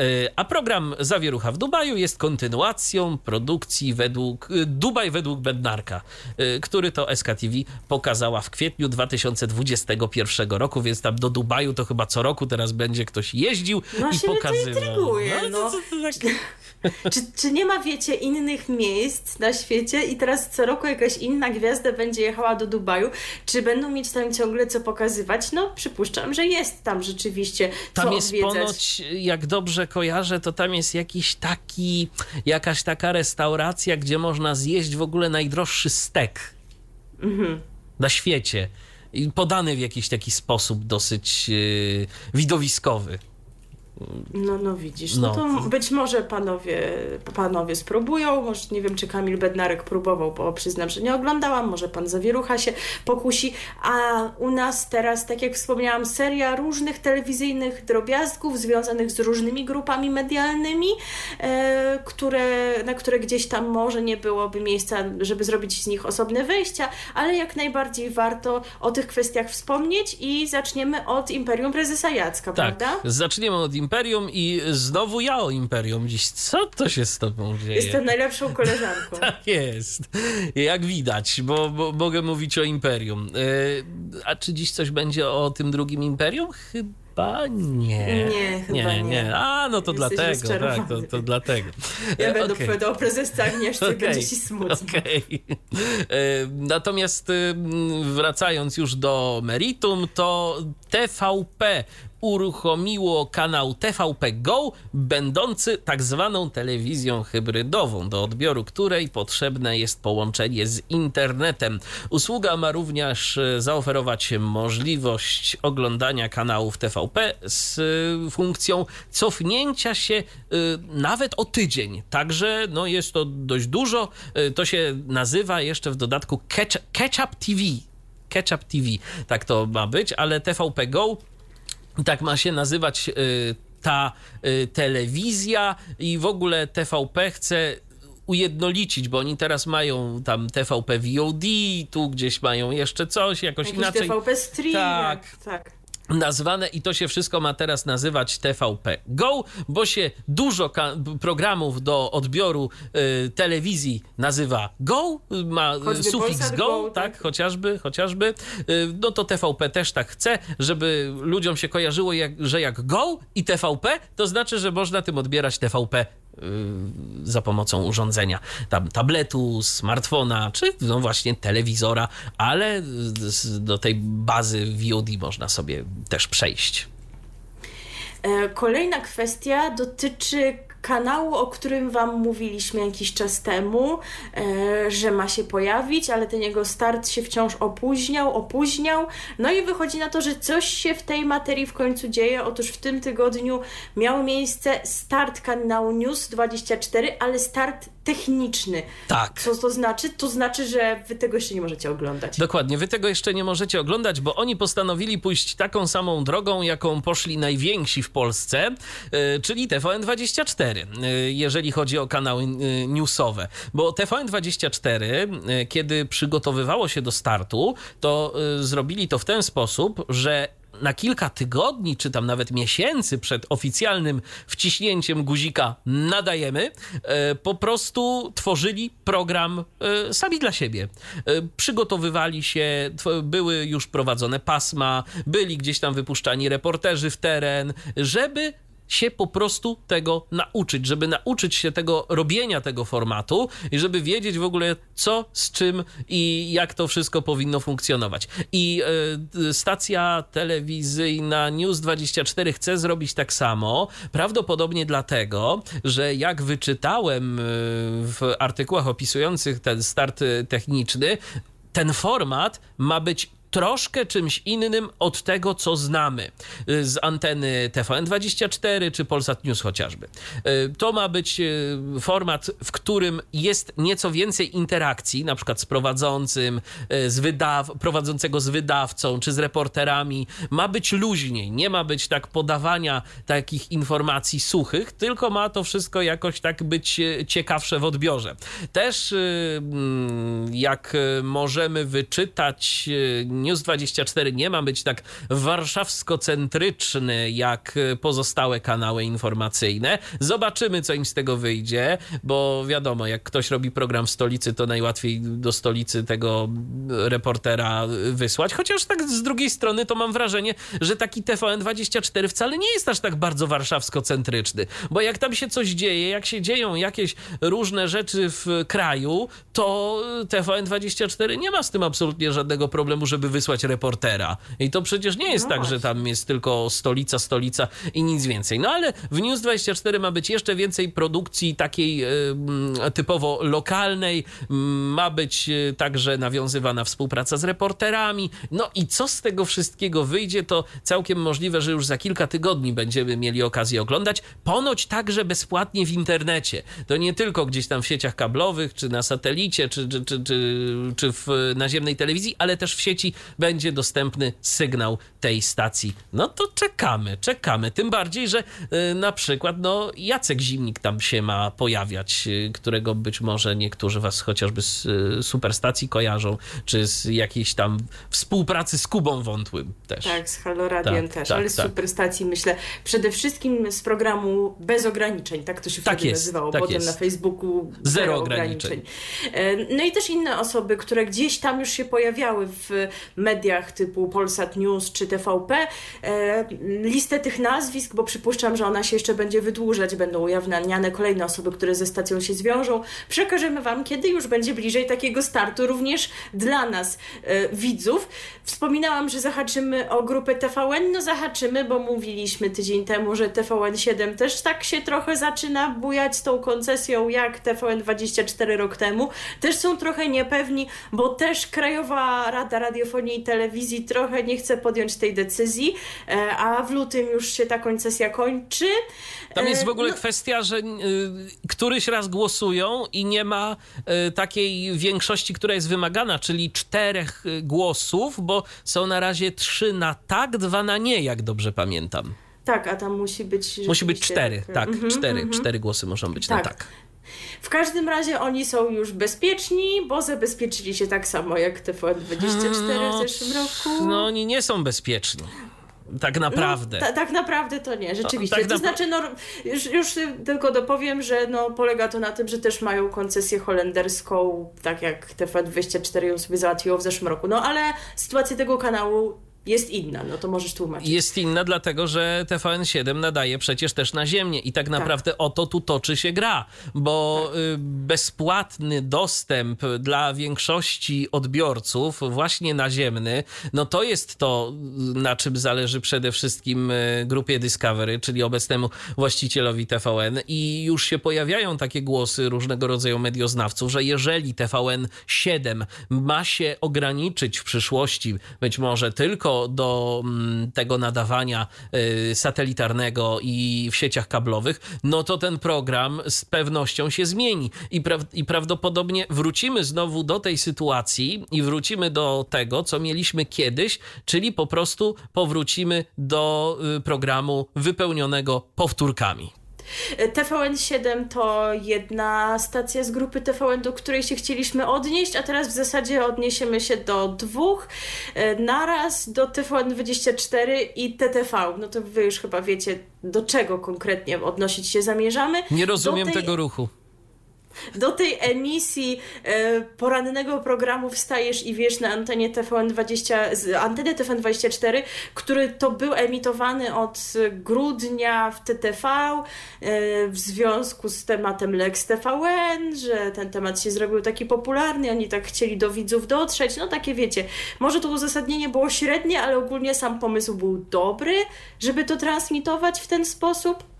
Y, A program Zawierucha w Dubaju jest kontynuacją produkcji według y, Dubaj według Bednarka, y, który to SKTV pokazała w kwietniu 2021 roku, więc tam do Dubaju to chyba co roku teraz będzie ktoś jeździł No, i się mnie to pokazywał. intryguje, to- no. to- to tak- Czy, czy nie ma, wiecie, innych miejsc na świecie i teraz co roku jakaś inna gwiazda będzie jechała do Dubaju? Czy będą mieć tam ciągle co pokazywać? No, przypuszczam, że jest tam rzeczywiście co Tam jest odwiedzać. ponoć, jak dobrze kojarzę, to tam jest jakiś taki, jakaś taka restauracja, gdzie można zjeść w ogóle najdroższy stek Mhm. na świecie. I podany w jakiś taki sposób dosyć yy, widowiskowy. No, no widzisz, no, No. to być może panowie, panowie spróbują, może nie wiem, czy Kamil Bednarek próbował, bo przyznam, że nie oglądałam, może pan Zawierucha się pokusi, a u nas teraz, tak jak wspomniałam, seria różnych telewizyjnych drobiazgów związanych z różnymi grupami medialnymi, e, które, na które gdzieś tam może nie byłoby miejsca, żeby zrobić z nich osobne wejścia, ale jak najbardziej warto o tych kwestiach wspomnieć i zaczniemy od Imperium Prezesa Jacka, Tak, prawda? zaczniemy od Imperium i znowu ja o Imperium dziś. Co to się z tobą dzieje? Jestem najlepszą koleżanką. (laughs) Tak jest. Jak widać, bo, bo mogę mówić o Imperium. Yy, a czy dziś coś będzie o tym drugim Imperium? Chyba nie. Nie, chyba nie. A, no to Jesteś dlatego, tak, to, to dlatego. Ja E, będę okej. opowiadał o prezesce Agnieszce, Okej, będzie ci smutno. okej. E, Natomiast y, wracając już do meritum, to TVP uruchomiło kanał TVP Go, będący tak zwaną telewizją hybrydową, do odbioru której potrzebne jest połączenie z internetem. Usługa ma również e, zaoferować możliwość oglądania kanałów TVP z e, funkcją cofnięcia się e, nawet o tydzień. Także no, jest to dość dużo. To się nazywa jeszcze w dodatku Catch, catch Up TV. Catch Up TV, tak to ma być, ale TVP Go tak ma się nazywać y, ta y, telewizja i w ogóle TVP chce ujednolicić, bo oni teraz mają tam TVP VOD, tu gdzieś mają jeszcze coś, jakoś Jakiś inaczej TVP Stream. Tak. tak. Nazwane i to się wszystko ma teraz nazywać TVP Go, bo się dużo programów do odbioru y, telewizji nazywa Go, ma y, Choćby sufiks Go, Go, tak, tak. chociażby, chociażby. Y, no to TVP też tak chce, żeby ludziom się kojarzyło, jak, że jak Go i TVP, to znaczy, że można tym odbierać TVP za pomocą urządzenia tam tabletu, smartfona, czy no właśnie telewizora, ale do tej bazy VOD można sobie też przejść. E, kolejna kwestia dotyczy kanału, o którym Wam mówiliśmy jakiś czas temu, e, że ma się pojawić, ale ten jego start się wciąż opóźniał, opóźniał. No i wychodzi na to, że coś się w tej materii w końcu dzieje. Otóż w tym tygodniu miał miejsce start kanału News 24, ale start techniczny. Tak. Co to znaczy? To znaczy, że wy tego jeszcze nie możecie oglądać. Dokładnie, wy tego jeszcze nie możecie oglądać, bo oni postanowili pójść taką samą drogą, jaką poszli najwięksi w Polsce, yy, czyli TVN24, yy, jeżeli chodzi o kanały yy, newsowe. Bo TVN24, kiedy przygotowywało się do startu, to zrobili to w ten sposób, że na kilka tygodni, czy tam nawet miesięcy przed oficjalnym wciśnięciem guzika nadajemy, e, po prostu tworzyli program e, sami dla siebie. E, przygotowywali się, były już prowadzone pasma, byli gdzieś tam wypuszczani reporterzy w teren, żeby się po prostu tego nauczyć, żeby nauczyć się tego robienia tego formatu i żeby wiedzieć w ogóle co, z czym i jak to wszystko powinno funkcjonować. I y, stacja telewizyjna News24 chce zrobić tak samo, prawdopodobnie dlatego, że jak wyczytałem e, w artykułach opisujących ten start techniczny, ten format ma być troszkę czymś innym od tego, co znamy y, z anteny TVN24 czy Polsat News chociażby. Y, to ma być y, format, w którym jest nieco więcej interakcji, na przykład z prowadzącym, z wydaw prowadzącego z wydawcą czy z reporterami. Ma być luźniej, nie ma być tak podawania takich informacji suchych, tylko ma to wszystko jakoś tak być ciekawsze w odbiorze. Też mm, jak możemy wyczytać News24 nie ma być tak warszawsko-centryczny jak pozostałe kanały informacyjne. Zobaczymy, co im z tego wyjdzie, bo wiadomo, jak ktoś robi program w stolicy, to najłatwiej do stolicy tego reportera wysłać. Chociaż tak z drugiej strony to mam wrażenie, że taki TVN24 wcale nie jest aż tak bardzo warszawsko-centryczny, bo jak tam się coś dzieje, jak się dzieją jakieś różne rzeczy w kraju, to TVN24 nie ma z tym absolutnie żadnego problemu, żeby wysłać reportera. I to przecież nie jest no tak, właśnie. że tam jest tylko stolica, stolica i nic więcej. No ale w News24 ma być jeszcze więcej produkcji takiej y, typowo lokalnej. Ma być e, także nawiązywana współpraca z reporterami. No i co z tego wszystkiego wyjdzie, to całkiem możliwe, że już za kilka tygodni będziemy mieli okazję oglądać. Ponoć także bezpłatnie w internecie. To nie tylko gdzieś tam w sieciach kablowych, czy na satelicie, czy, czy, czy, czy, czy w naziemnej telewizji, ale też w sieci będzie dostępny sygnał tej stacji. No to czekamy, czekamy. Tym bardziej, że y, na przykład no, Jacek Zimnik tam się ma pojawiać, y, którego być może niektórzy was chociażby z y, superstacji kojarzą, czy z jakiejś tam współpracy z Kubą Wątłym też. Tak, z Haloradiem tak, też, tak, ale z tak. superstacji myślę przede wszystkim z programu Bez Ograniczeń, tak to się tak wtedy jest, nazywało, tak potem jest. na Facebooku Zero, Zero ograniczeń. ograniczeń. No i też inne osoby, które gdzieś tam już się pojawiały w mediach typu Polsat News czy TVP e, listę tych nazwisk, bo przypuszczam, że ona się jeszcze będzie wydłużać, będą ujawniane kolejne osoby, które ze stacją się zwiążą. Przekażemy Wam, kiedy już będzie bliżej takiego startu, również dla nas, e, widzów. Wspominałam, że zahaczymy o grupę TVN, no zahaczymy, bo mówiliśmy tydzień temu, że TVN7 też tak się trochę zaczyna bujać z tą koncesją, jak TVN24 rok temu. Też są trochę niepewni, bo też Krajowa Rada Radiofonii i telewizji trochę nie chce podjąć tej decyzji, e, a w lutym już się ta koncesja kończy. Tam jest w ogóle no... kwestia, że y, któryś raz głosują i nie ma y, takiej większości, która jest wymagana, czyli czterech y, głosów, bo są na razie trzy na tak, dwa na nie, jak dobrze pamiętam. Tak, a tam musi być. Musi być cztery, tak, mm -hmm, cztery, mm -hmm. cztery głosy muszą być tak. na tak. W każdym razie oni są już bezpieczni, bo zabezpieczyli się tak samo jak TVN24 no, w zeszłym roku. No oni nie są bezpieczni. Tak naprawdę. No, tak naprawdę to nie, rzeczywiście. Tak to znaczy, no, już, już tylko dopowiem, że no, polega to na tym, że też mają koncesję holenderską, tak jak TV24 ją sobie załatwiło w zeszłym roku. No ale sytuacja tego kanału jest inna, no to możesz tłumaczyć. Jest inna, dlatego że TVN7 nadaje przecież też na ziemię i tak naprawdę tak. o to tu toczy się gra, bo tak. Y, bezpłatny dostęp dla większości odbiorców, właśnie naziemny, no to jest to, na czym zależy przede wszystkim y, grupie Discovery, czyli obecnemu właścicielowi TVN i już się pojawiają takie głosy różnego rodzaju medioznawców, że jeżeli TVN7 ma się ograniczyć w przyszłości być może tylko tylko do mm, tego nadawania y, satelitarnego i w sieciach kablowych, no to ten program z pewnością się zmieni i, pra i prawdopodobnie wrócimy znowu do tej sytuacji i wrócimy do tego, co mieliśmy kiedyś, czyli po prostu powrócimy do y, programu wypełnionego powtórkami. TVN7 to jedna stacja z grupy TVN, do której się chcieliśmy odnieść, a teraz w zasadzie odniesiemy się do dwóch e, naraz, do TVN24 i TTV. No to wy już chyba wiecie, do czego konkretnie odnosić się zamierzamy. Nie rozumiem tej... tego ruchu do tej emisji e, porannego programu wstajesz i wiesz na antenie TVN20, z anteny TVN24, który to był emitowany od grudnia w TTV e, w związku z tematem Lex TVN, że ten temat się zrobił taki popularny, oni tak chcieli do widzów dotrzeć, no takie wiecie, może to uzasadnienie było średnie, ale ogólnie sam pomysł był dobry, żeby to transmitować w ten sposób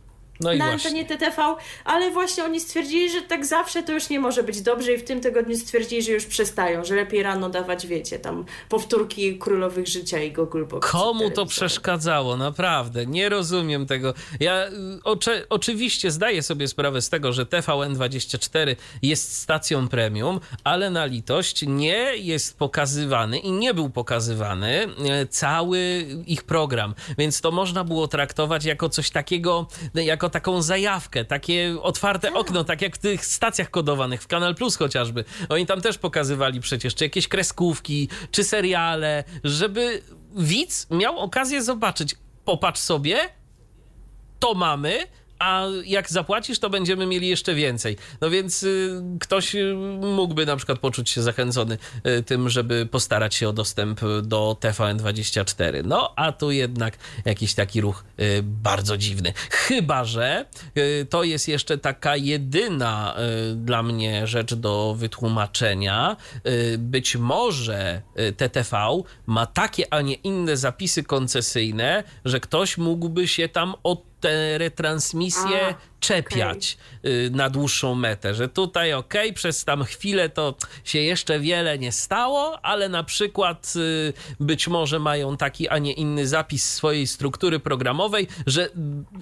no na antenie TTV, ale właśnie oni stwierdzili, że tak zawsze to już nie może być dobrze i w tym tygodniu stwierdzili, że już przestają, że lepiej rano dawać, wiecie, tam powtórki Królowych Życia i Google Box. Komu to przeszkadzało, naprawdę, nie rozumiem tego. Ja y, oczy, oczywiście zdaję sobie sprawę z tego, że TVN24 jest stacją premium, ale na litość nie jest pokazywany i nie był pokazywany e, cały ich program, więc to można było traktować jako coś takiego, jako taką zajawkę, takie otwarte tak. okno, tak jak w tych stacjach kodowanych, w Kanal Plus chociażby. Oni tam też pokazywali przecież, czy jakieś kreskówki, czy seriale, żeby widz miał okazję zobaczyć, popatrz sobie, to mamy, a jak zapłacisz, to będziemy mieli jeszcze więcej. No więc y, ktoś y, mógłby na przykład poczuć się zachęcony y, tym, żeby postarać się o dostęp do TVN24. No, a tu jednak jakiś taki ruch bardzo dziwny. Chyba, że to jest jeszcze taka jedyna dla mnie rzecz do wytłumaczenia. Być może TTV ma takie, a nie inne zapisy koncesyjne, że ktoś mógłby się tam od te retransmisje czepiać okay. na dłuższą metę, że tutaj ok, przez tam chwilę to się jeszcze wiele nie stało, ale na przykład y, być może mają taki, a nie inny zapis swojej struktury programowej, że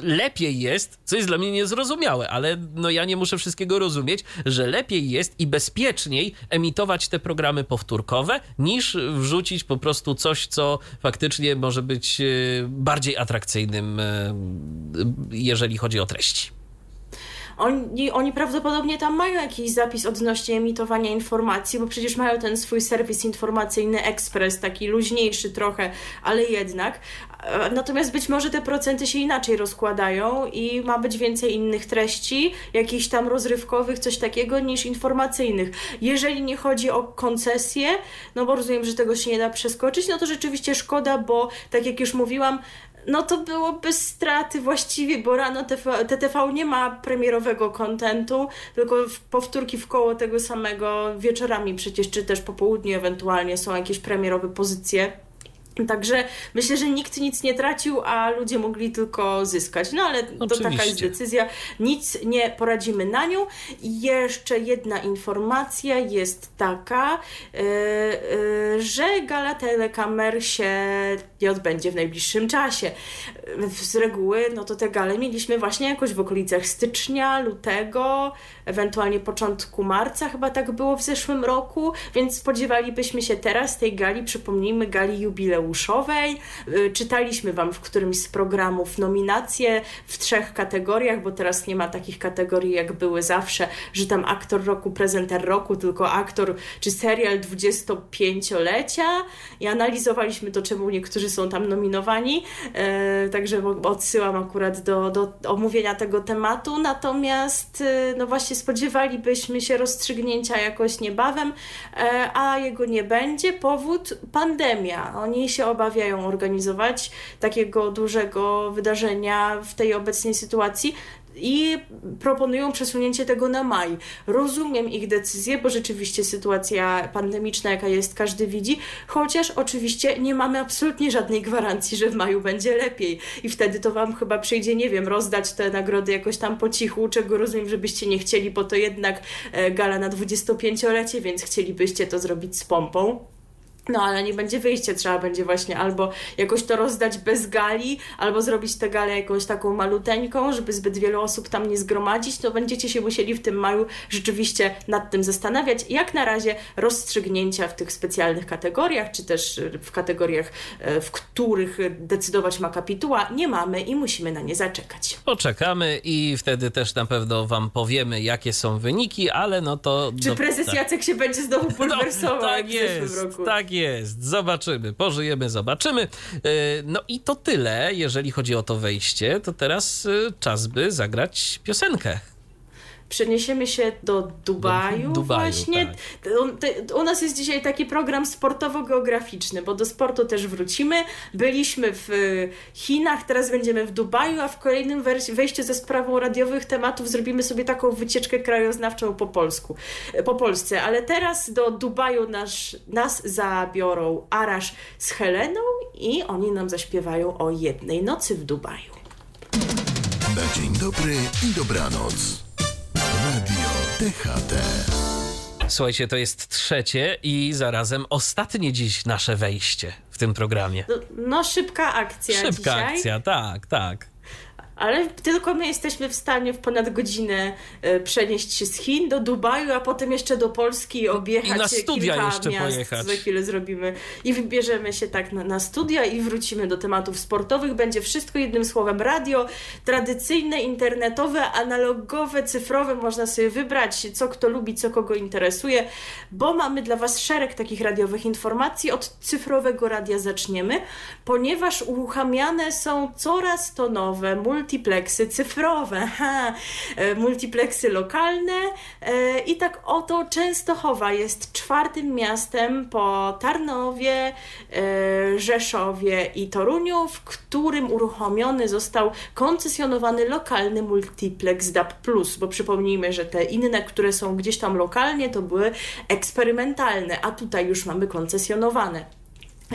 lepiej jest, co jest dla mnie niezrozumiałe, ale no ja nie muszę wszystkiego rozumieć, że lepiej jest i bezpieczniej emitować te programy powtórkowe, niż wrzucić po prostu coś, co faktycznie może być y, bardziej atrakcyjnym y, jeżeli chodzi o treści. Oni, oni prawdopodobnie tam mają jakiś zapis odnośnie emitowania informacji, bo przecież mają ten swój serwis informacyjny Express, taki luźniejszy trochę, ale jednak. E, natomiast być może te procenty się inaczej rozkładają i ma być więcej innych treści, jakichś tam rozrywkowych, coś takiego, niż informacyjnych. Jeżeli nie chodzi o koncesję, no bo rozumiem, że tego się nie da przeskoczyć, no to rzeczywiście szkoda, bo tak jak już mówiłam, no to byłoby straty właściwie, bo rano TV, TTV nie ma premierowego kontentu, tylko powtórki w koło tego samego wieczorami przecież, czy też po południu ewentualnie są jakieś premierowe pozycje. Także myślę, że nikt nic nie tracił, a ludzie mogli tylko zyskać. No ale Oczywiście. to taka jest decyzja. Nic nie poradzimy na nią. I jeszcze jedna informacja jest taka, yy, yy, że gala telekamer się nie odbędzie w najbliższym czasie. Z reguły, no to te gale mieliśmy właśnie jakoś w okolicach stycznia, lutego, ewentualnie początku marca, chyba tak było w zeszłym roku, więc spodziewalibyśmy się teraz tej gali, przypomnijmy, gali jubileuszowej. Y, czytaliśmy Wam w którymś z programów nominacje w trzech kategoriach, bo teraz nie ma takich kategorii, jak były zawsze, że tam aktor roku, prezenter roku, tylko aktor czy serial 25-lecia i analizowaliśmy to, czemu niektórzy są tam nominowani, y, także odsyłam akurat do, do omówienia tego tematu, natomiast y, no właśnie spodziewalibyśmy się rozstrzygnięcia jakoś niebawem, a jego nie będzie. Powód? Pandemia. Oni się się obawiają organizować takiego dużego wydarzenia w tej obecnej sytuacji i proponują przesunięcie tego na maj. Rozumiem ich decyzję, bo rzeczywiście sytuacja pandemiczna, jaka jest, każdy widzi, chociaż oczywiście nie mamy absolutnie żadnej gwarancji, że w maju będzie lepiej. I wtedy to Wam chyba przyjdzie, nie wiem, rozdać te nagrody jakoś tam po cichu, czego rozumiem, żebyście nie chcieli, bo to jednak e, gala na 25-lecie, więc chcielibyście to zrobić z pompą. No, ale nie będzie wyjścia, trzeba będzie właśnie albo jakoś to rozdać bez gali, albo zrobić tę galę jakąś taką maluteńką, żeby zbyt wielu osób tam nie zgromadzić, to będziecie się musieli w tym maju rzeczywiście nad tym zastanawiać. Jak na razie rozstrzygnięcia w tych specjalnych kategoriach, czy też w kategoriach, e, w których decydować ma kapituła, nie mamy i musimy na nie zaczekać. Poczekamy i wtedy też na pewno Wam powiemy, jakie są wyniki, ale no to... Czy prezes tak. Jacek się będzie znowu bulwersował no, tak jak w zeszłym roku? Tak jest jest, zobaczymy, pożyjemy, zobaczymy. E, no i to tyle, jeżeli chodzi o to wejście, to teraz e, czas by zagrać piosenkę przeniesiemy się do Dubaju, do Dubaju właśnie. Tak. U nas jest dzisiaj taki program sportowo-geograficzny, bo do sportu też wrócimy. Byliśmy w Chinach, teraz będziemy w Dubaju, a w kolejnym wejściu ze sprawą radiowych tematów zrobimy sobie taką wycieczkę krajoznawczą po polsku, po Polsce. Ale teraz do Dubaju nasz, nas zabiorą Arasz z Heleną i oni nam zaśpiewają o jednej nocy w Dubaju. Na dzień dobry i dobranoc. Radio DHT. Słuchajcie, to jest trzecie i zarazem ostatnie dziś nasze wejście w tym programie. No, no szybka akcja Szybka dzisiaj. akcja, tak, tak ale tylko my jesteśmy w stanie w ponad godzinę e, przenieść się z Chin do Dubaju, a potem jeszcze do Polski i objechać I na studia kilka jeszcze miast. Pojechać. Za chwilę zrobimy i wybierzemy się tak na, na studia i wrócimy do tematów sportowych. Będzie wszystko jednym słowem radio, tradycyjne, internetowe, analogowe, cyfrowe. Można sobie wybrać, co kto lubi, co kogo interesuje, bo mamy dla Was szereg takich radiowych informacji. Od cyfrowego radia zaczniemy, ponieważ uruchamiane są coraz to nowe, multi multiplexy cyfrowe, (laughs) ha, e, multiplexy lokalne e, i tak oto Częstochowa jest czwartym miastem po Tarnowie, e, Rzeszowie i Toruniu, w którym uruchomiony został koncesjonowany lokalny multiplex DAB+, bo przypomnijmy, że te inne, które są gdzieś tam lokalnie, to były eksperymentalne, a tutaj już mamy koncesjonowane.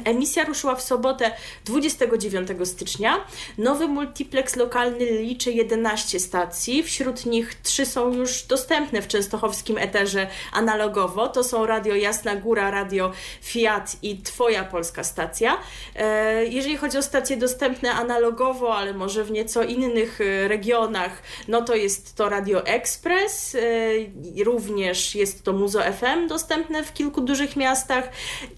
Emisja ruszyła w sobotę 29 stycznia. Nowy multiplex lokalny liczy 11 stacji, wśród nich trzy są już dostępne w częstochowskim eterze analogowo. To są Radio Jasna Góra, Radio Fiat i Twoja Polska Stacja. E, jeżeli chodzi o stacje dostępne analogowo, ale może w nieco innych e, regionach, no to jest to Radio Express, e, również jest to Muzo FM dostępne w kilku dużych miastach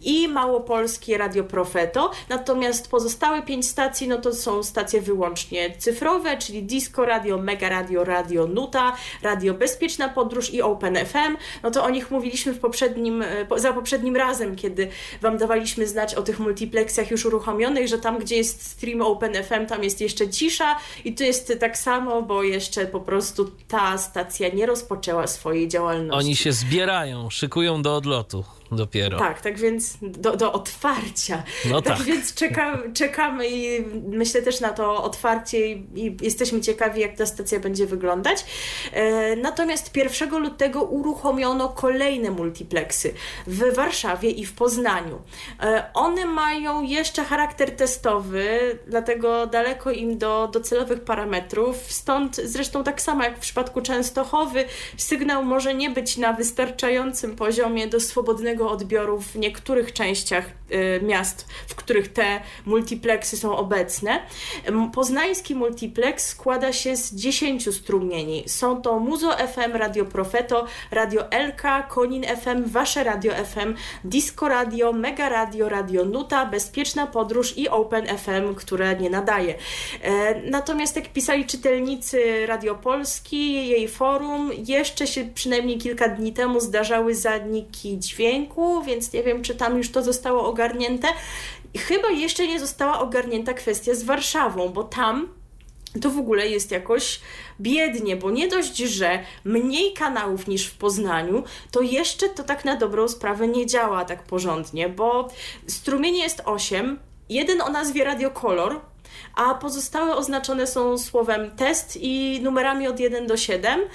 i Małopolskie Radio Radio Profeto, natomiast pozostałe pięć stacji, no to są stacje wyłącznie cyfrowe, czyli Disco Radio, Mega Radio, Radio Nuta, Radio Bezpieczna Podróż i Open FM. No to o nich mówiliśmy w poprzednim, e, za poprzednim razem, kiedy Wam dawaliśmy znać o tych multiplexach już uruchomionych, że tam, gdzie jest stream Open FM, tam jest jeszcze cisza i tu jest tak samo, bo jeszcze po prostu ta stacja nie rozpoczęła swojej działalności. Oni się zbierają, szykują do odlotu dopiero. Tak, tak więc do, do otwarcia. No tak. tak więc czeka, czekamy i myślę też na to otwarcie i, i, jesteśmy ciekawi, jak ta stacja będzie wyglądać. E, natomiast 1 lutego uruchomiono kolejne multiplexy w Warszawie i w Poznaniu. E, one mają jeszcze charakter testowy, dlatego daleko im do docelowych parametrów, stąd zresztą tak samo jak w przypadku Częstochowy, sygnał może nie być na wystarczającym poziomie do swobodnego odbioru w niektórych częściach y, miast, w których te multiplexy są obecne. Poznański multiplex składa się z 10 strumieni. Są to Muzo FM, Radio Profeto, Radio LK, Konin FM, Wasze Radio FM, Disco Radio, Mega Radio, Radio Nuta, Bezpieczna Podróż i Open FM, które nie nadaje. E, natomiast jak pisali czytelnicy Radio Polski, jej forum, jeszcze się przynajmniej kilka dni temu zdarzały zaniki dźwięku, więc nie wiem, czy tam już to zostało ogarnięte. Chyba jeszcze nie została ogarnięta kwestia z Warszawą, bo tam to w ogóle jest jakoś biednie, bo nie dość, że mniej kanałów niż w Poznaniu, to jeszcze to tak na dobrą sprawę nie działa tak porządnie, bo strumienie jest 8, jeden o nazwie Radiokolor, a pozostałe oznaczone są słowem test i numerami od 1 do 7 e,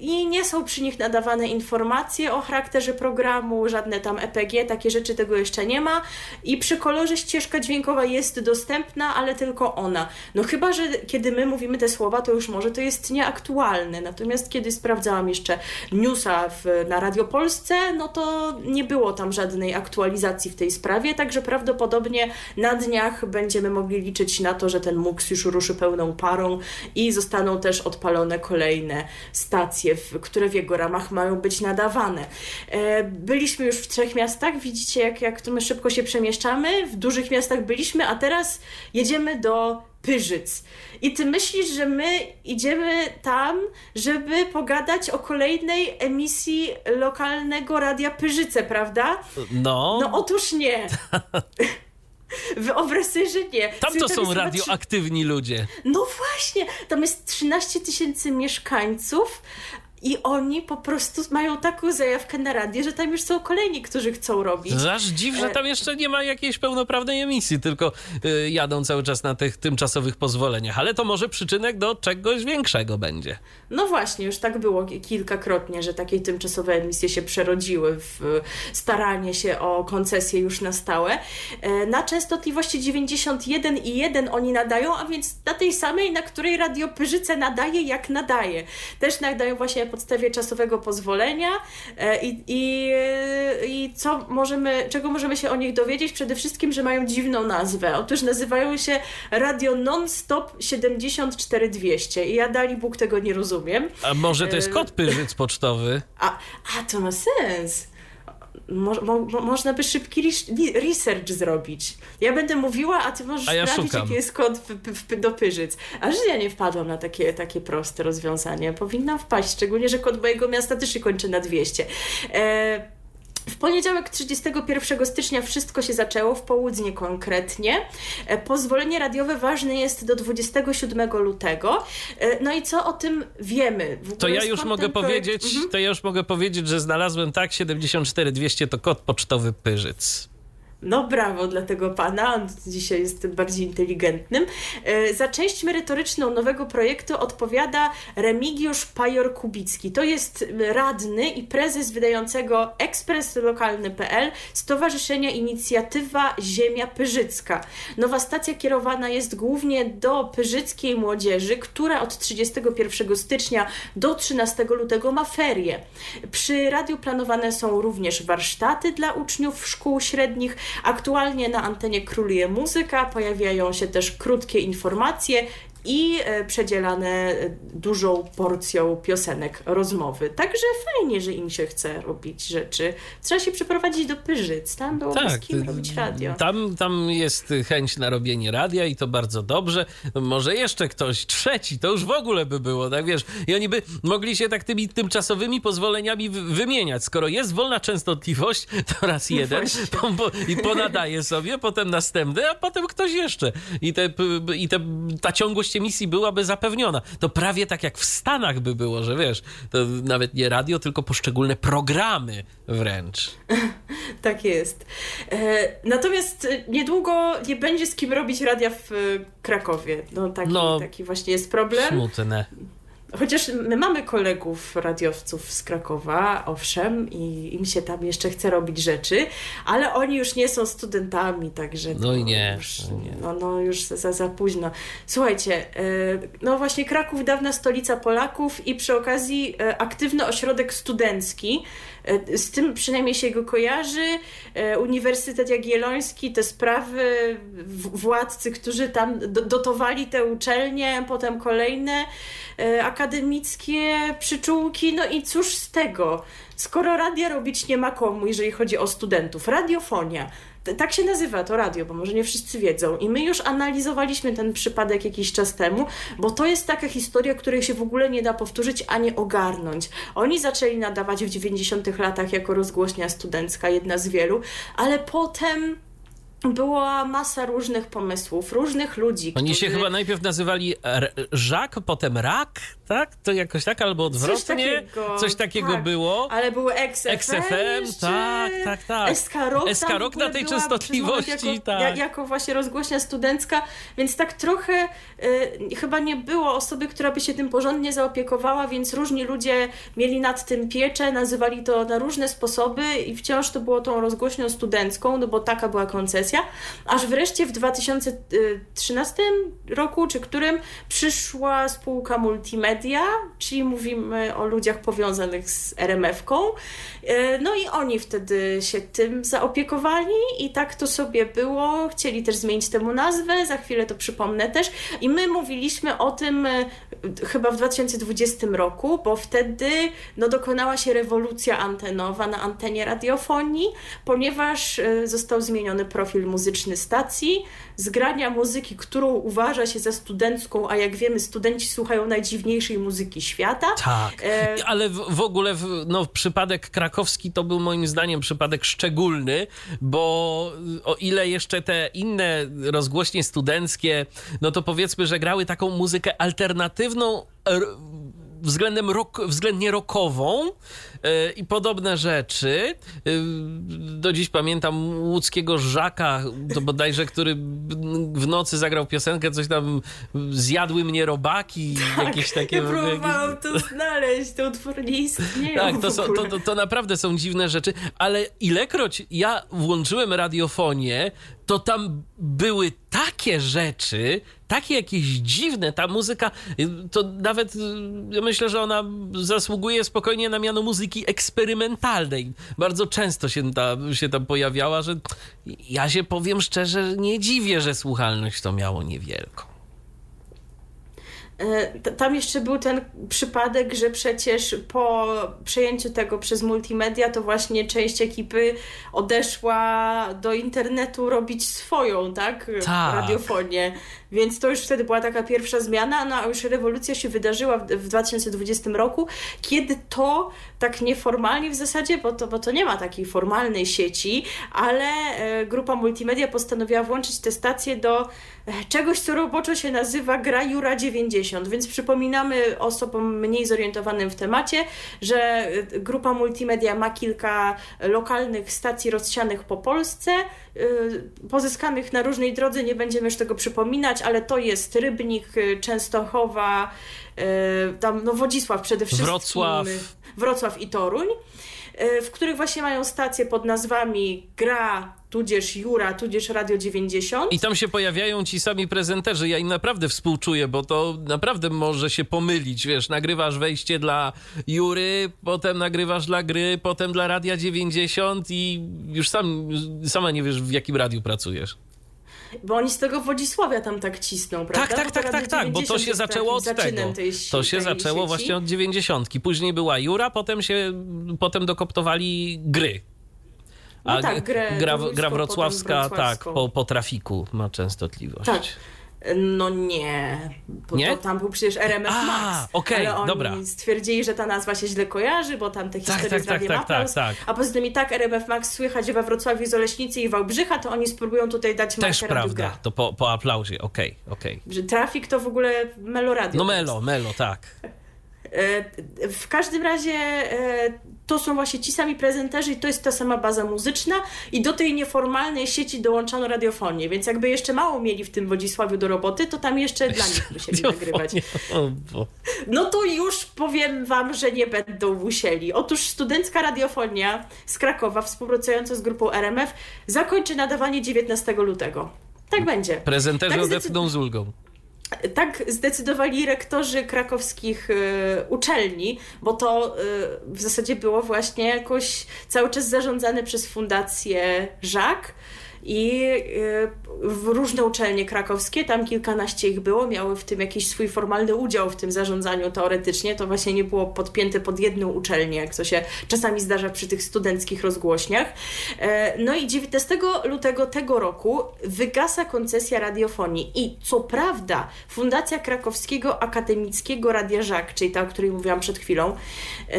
i nie są przy nich nadawane informacje o charakterze programu, żadne tam EPG, takie rzeczy tego jeszcze nie ma. I przy kolorze ścieżka dźwiękowa jest dostępna, ale tylko ona. No chyba, że kiedy my mówimy te słowa, to już może to jest nieaktualne, natomiast kiedy sprawdzałam jeszcze newsa w, na Radio Polsce, no to nie było tam żadnej aktualizacji w tej sprawie, także prawdopodobnie na dniach będziemy mogli liczyć na to, że ten MUX już ruszy pełną parą i zostaną też odpalone kolejne stacje, które w jego ramach mają być nadawane. E, byliśmy już w trzech miastach, widzicie jak, jak to my szybko się przemieszczamy, w dużych miastach byliśmy, a teraz jedziemy do Pyrzyc. I ty myślisz, że my idziemy tam, żeby pogadać o kolejnej emisji lokalnego radia Pyrzyce, prawda? No. No otóż nie. (laughs) Wyobraź sobie, że nie. Tam to są radioaktywni ludzie. No właśnie, tam jest 13 tysięcy mieszkańców, i oni po prostu mają taką zajawkę na radio, że tam już są kolejni, którzy chcą robić. Aż dziw, że tam jeszcze nie ma jakiejś pełnoprawnej emisji, tylko y, jadą cały czas na tych tymczasowych pozwoleniach. Ale to może przyczynek do czegoś większego będzie. No właśnie, już tak było kilkakrotnie, że takie tymczasowe emisje się przerodziły w staranie się o koncesję już na stałe. E, na częstotliwości 91 i 1 oni nadają, a więc na tej samej, na której Radio Pyrzyce nadaje, jak nadaje. Też nadają właśnie podstawie czasowego pozwolenia e, i, i, i co możemy, czego możemy się o nich dowiedzieć? Przede wszystkim, że mają dziwną nazwę. Otóż nazywają się Radio Non-Stop 74200 i ja dali Bóg tego nie rozumiem. A może to jest e, kod pyrzyc pocztowy? A, a to ma sens mo, mo, można by szybki research zrobić. Ja będę mówiła, a ty możesz a ja sprawdzić, szukam. jaki jest kod do Pyrzyc. A że ja nie wpadłam na takie, takie proste rozwiązanie. Powinnam wpaść, szczególnie, że kod mojego miasta też się kończy na 200. E, w poniedziałek 31 stycznia wszystko się zaczęło, w południe konkretnie. E, pozwolenie radiowe ważne jest do 27 lutego. E, no i co o tym wiemy? to ja już mogę powiedzieć, mhm. to ja już mogę powiedzieć, że znalazłem tak 74200 to kod pocztowy Pyrzyc. No brawo dla tego pana, on dzisiaj jest bardziej inteligentnym. E, za część merytoryczną nowego projektu odpowiada Remigiusz Pajor-Kubicki. To jest radny i prezes wydającego ekspreslokalny.pl Stowarzyszenia Inicjatywa Ziemia Pyrzycka. Nowa stacja kierowana jest głównie do pyrzyckiej młodzieży, która od 31 stycznia do 13 lutego ma ferie. Przy radiu planowane są również warsztaty dla uczniów szkół średnich, Aktualnie na antenie króluje muzyka, pojawiają się też krótkie informacje i e, przedzielane e, dużą porcją piosenek rozmowy. Także fajnie, że im się chce robić rzeczy. Trzeba się przeprowadzić do Pyrzyc, tam było tak, z kim robić radio. Tam, tam jest chęć na robienie radia i to bardzo dobrze. Może jeszcze ktoś trzeci, to już w ogóle by było, tak wiesz. I oni by mogli się tak tymi tymczasowymi pozwoleniami wymieniać. Skoro jest wolna częstotliwość, to raz jeden po, po, i ponadaje sobie, potem następny, a potem ktoś jeszcze. I, te, i te, ta ciągłość jakość emisji byłaby zapewniona. To prawie tak jak w Stanach by było, że wiesz, to nawet nie radio, tylko poszczególne programy wręcz. (laughs) tak jest. E, natomiast niedługo nie będzie z kim robić radia w Krakowie. No taki, no, taki właśnie jest problem. Smutne. Chociaż my mamy kolegów radiowców z Krakowa, owszem, i im się tam jeszcze chce robić rzeczy, ale oni już nie są studentami, także. No i nie. Już, no, nie. No, no już za, za późno. Słuchajcie, e, no właśnie Kraków, dawna stolica Polaków i przy okazji e, aktywny ośrodek studencki. E, z tym przynajmniej się go kojarzy. Uniwersytet Jagielloński, te sprawy, władcy, którzy tam dotowali te uczelnie, potem kolejne akademickie przyczółki, no i cóż z tego, skoro radia robić nie ma komu, jeżeli chodzi o studentów. Radiofonia. Tak się nazywa to radio, bo może nie wszyscy wiedzą. I my już analizowaliśmy ten przypadek jakiś czas temu, bo to jest taka historia, której się w ogóle nie da powtórzyć ani ogarnąć. Oni zaczęli nadawać w 90 latach jako rozgłośnia studencka, jedna z wielu, ale potem była masa różnych pomysłów, różnych ludzi. Oni którzy... się chyba najpierw nazywali Żak, potem Rak, tak? To jakoś tak, albo odwrotnie. Coś takiego, Coś takiego tak. było. Ale było XFM, XFM tak, tak, tak. SK Rock, SK Rock na tej częstotliwości, jako, tak. Jako właśnie rozgłośnia studencka, więc tak trochę y, chyba nie było osoby, która by się tym porządnie zaopiekowała, więc różni ludzie mieli nad tym pieczę, nazywali to na różne sposoby i wciąż to było tą rozgłośnią studencką, no bo taka była koncesja aż wreszcie w 2013 roku, czy którym przyszła spółka Multimedia, czyli mówimy o ludziach powiązanych z RMF-ką. E, no i oni wtedy się tym zaopiekowali i tak to sobie było. Chcieli też zmienić temu nazwę, za chwilę to przypomnę też. I my mówiliśmy o tym e, chyba w 2020 roku, bo wtedy no, dokonała się rewolucja antenowa na antenie radiofonii, ponieważ e, został zmieniony profil muzyczny stacji, zgrania muzyki, którą uważa się za studencką, a jak wiemy, studenci słuchają najdziwniejszej muzyki świata. Tak, e... ale w, w ogóle no, przypadek krakowski to był moim zdaniem przypadek szczególny, bo o ile jeszcze te inne rozgłośnie studenckie, no to powiedzmy, że grały taką muzykę alternatywną względem rock, względnie rockową yy, i podobne rzeczy. Yy, do dziś pamiętam łódzkiego Żaka, to bodajże, który w nocy zagrał piosenkę, coś tam zjadły mnie robaki, tak, jakieś takie... Ja próbowałam jakieś... to znaleźć, to utwór nie istnieje Tak, to, są, to, to, to naprawdę są dziwne rzeczy, ale ilekroć ja włączyłem radiofonię, to tam były takie rzeczy, takie jakieś dziwne, ta muzyka, to nawet ja myślę, że ona zasługuje spokojnie na miano muzyki eksperymentalnej. Bardzo często się, ta, się tam pojawiała, że ja się powiem szczerze, nie dziwię, że słuchalność to miało niewielką. E, tam jeszcze był ten przypadek, że przecież po przejęciu tego przez multimedia, to właśnie część ekipy odeszła do internetu robić swoją, tak? tak. Radiofonię. Więc to już wtedy była taka pierwsza zmiana, no a już rewolucja się wydarzyła w, w 2020 roku, kiedy to tak nieformalnie w zasadzie, bo to, bo to nie ma takiej formalnej sieci, ale e, grupa multimedia postanowiła włączyć te stacje do e, czegoś, co roboczo się nazywa Gra Jura 90, więc przypominamy osobom mniej zorientowanym w temacie, że e, grupa multimedia ma kilka lokalnych stacji rozsianych po Polsce, pozyskanych na różnej drodze, nie będziemy już tego przypominać, ale to jest Rybnik, Częstochowa, tam no Wodzisław przede wszystkim. Wrocław. Wrocław i Toruń, w których właśnie mają stacje pod nazwami Gra, tudzież Jura, tudzież Radio 90. I tam się pojawiają ci sami prezenterzy. Ja im naprawdę współczuję, bo to naprawdę może się pomylić. Wiesz, nagrywasz wejście dla Jury, potem nagrywasz dla gry, potem dla Radia 90 i już sam, sama nie wiesz, w jakim radiu pracujesz. Bo oni z tego Wodzisławia tam tak cisną, prawda? Tak, tak, tak, tak, tak, bo to się zaczęło od tego. Tej, to się zaczęło właśnie od 90. Później była Jura, potem się potem dokoptowali gry. A no tak, grę, gra, gra wrocławska, tak, po, po trafiku ma częstotliwość. Tak. No nie, bo nie? To tam był przecież RMF a, Max. Okay, ale oni dobra. stwierdzili, że ta nazwa się źle kojarzy, bo tam te tak, historie tak, z tak, tak, tak, tak, A poza tym i tak RMF Max słychać we Wrocławiu, Zoleśnicy i Wałbrzycha, to oni spróbują tutaj dać Też prawda, to po, po aplauzie, okej, okay, okej. Okay. Trafik to w ogóle Meloradio. No Melo, Melo, tak. E, w każdym razie e, to są właśnie ci sami prezenterzy i to jest ta sama baza muzyczna i do tej nieformalnej sieci dołączano radiofonię, więc jakby jeszcze mało mieli w tym Wodzisławiu do roboty, to tam jeszcze dla nich musieli nagrywać. No to już powiem wam, że nie będą musieli. Otóż studencka radiofonia z Krakowa, współpracująca z grupą RMF, zakończy nadawanie 19 lutego. Tak będzie. Prezenterzy tak odetchną z ulgą tak zdecydowali rektorzy krakowskich y, uczelni, bo to y, w zasadzie było właśnie jakoś cały czas zarządzane przez Fundację Żak i w różne uczelnie krakowskie, tam kilkanaście ich było, miały w tym jakiś swój formalny udział w tym zarządzaniu teoretycznie, to właśnie nie było podpięte pod jedną uczelnię, jak to się czasami zdarza przy tych studenckich rozgłośniach. E, no i 19 lutego tego roku wygasa koncesja radiofonii i co prawda Fundacja Krakowskiego Akademickiego Radia Żak, czyli ta, o której mówiłam przed chwilą, e,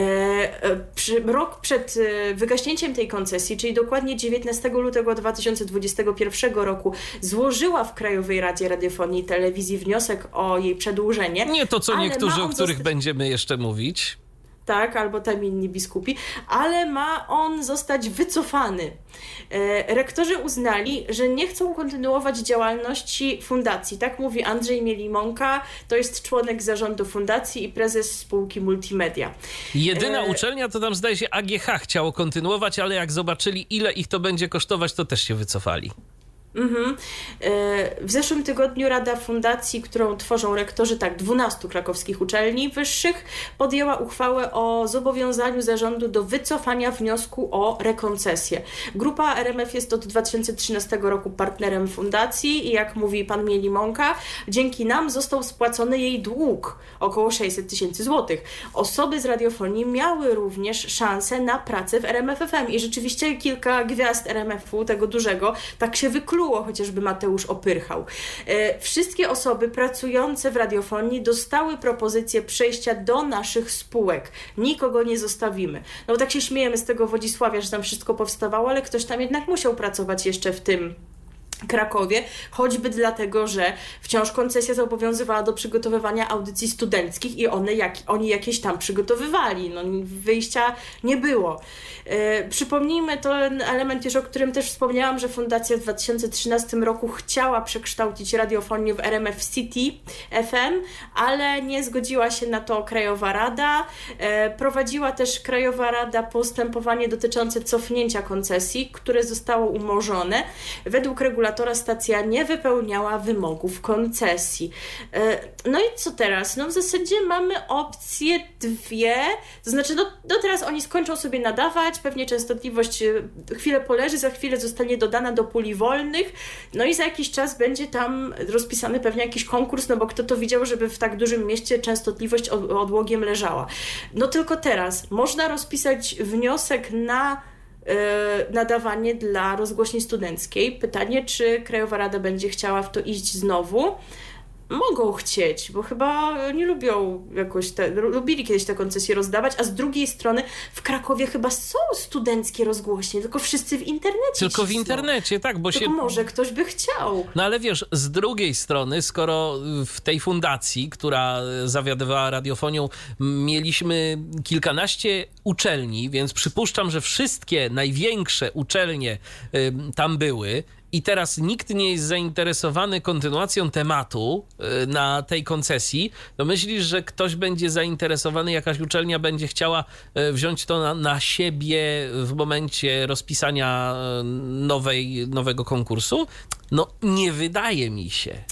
e, rok przed wygaśnięciem tej koncesji, czyli dokładnie 19 lutego 2020 2021 roku złożyła w Krajowej Radzie Radiofonii i Telewizji wniosek o jej przedłużenie. Nie to, co niektórzy, o których zostać- będziemy jeszcze mówić. Tak, albo tam inni biskupi, ale ma on zostać wycofany. E, rektorzy uznali, że nie chcą kontynuować działalności fundacji. Tak mówi Andrzej Mielimonka, to jest członek zarządu fundacji i prezes spółki Multimedia. Jedyna E, uczelnia to tam zdaje się AGH chciało kontynuować, ale jak zobaczyli ile ich to będzie kosztować, to też się wycofali. Mhm. E, W zeszłym tygodniu Rada Fundacji, którą tworzą rektorzy tak 12 krakowskich uczelni wyższych, podjęła uchwałę o zobowiązaniu zarządu do wycofania wniosku o rekoncesję. Grupa RMF jest od 2013 roku partnerem fundacji i jak mówi pan Mielimonka, dzięki nam został spłacony jej dług, około 600 tysięcy złotych. Osoby z radiofonii miały również szansę na pracę w RMFFM i rzeczywiście kilka gwiazd RMF-u, tego dużego, tak się wykluło, chociażby Mateusz Opyrchał. E, Wszystkie osoby pracujące w radiofonii dostały propozycję przejścia do naszych spółek. Nikogo nie zostawimy. No tak się śmiejemy z tego Wodzisławia, że tam wszystko powstawało, ale ktoś tam jednak musiał pracować jeszcze w tym Krakowie, choćby dlatego, że wciąż koncesja zobowiązywała do przygotowywania audycji studenckich i one jak, oni jakieś tam przygotowywali. No, wyjścia nie było. E, przypomnijmy ten element już, o którym też wspomniałam, że Fundacja w 2013 roku chciała przekształcić radiofonię w RMF City FM, ale nie zgodziła się na to Krajowa Rada. E, prowadziła też Krajowa Rada postępowanie dotyczące cofnięcia koncesji, które zostało umorzone. Według regulatora stacja nie wypełniała wymogów koncesji. E, No i co teraz? No w zasadzie mamy opcje dwie, to znaczy no, no teraz oni skończą sobie nadawać, pewnie częstotliwość e, chwilę poleży, za chwilę zostanie dodana do puli wolnych, no i za jakiś czas będzie tam rozpisany pewnie jakiś konkurs, no bo kto to widział, żeby w tak dużym mieście częstotliwość od- odłogiem leżała. No tylko teraz można rozpisać wniosek na nadawanie dla rozgłośni studenckiej. Pytanie, czy Krajowa Rada będzie chciała w to iść znowu. Mogą chcieć, bo chyba nie lubią jakoś te, lubili kiedyś te koncesje rozdawać, a z drugiej strony w Krakowie chyba są studenckie rozgłośnie, tylko wszyscy w internecie. Tylko w internecie, tak, bo Tylko się może ktoś by chciał. No ale wiesz, z drugiej strony, skoro w tej fundacji, która zawiadywała radiofonią, mieliśmy kilkanaście uczelni, więc przypuszczam, że wszystkie największe uczelnie y, tam były. I teraz nikt nie jest zainteresowany kontynuacją tematu y, na tej koncesji, to myślisz, że ktoś będzie zainteresowany, jakaś uczelnia będzie chciała y, wziąć to na, na siebie w momencie rozpisania y, nowej, nowego konkursu? No, nie wydaje mi się.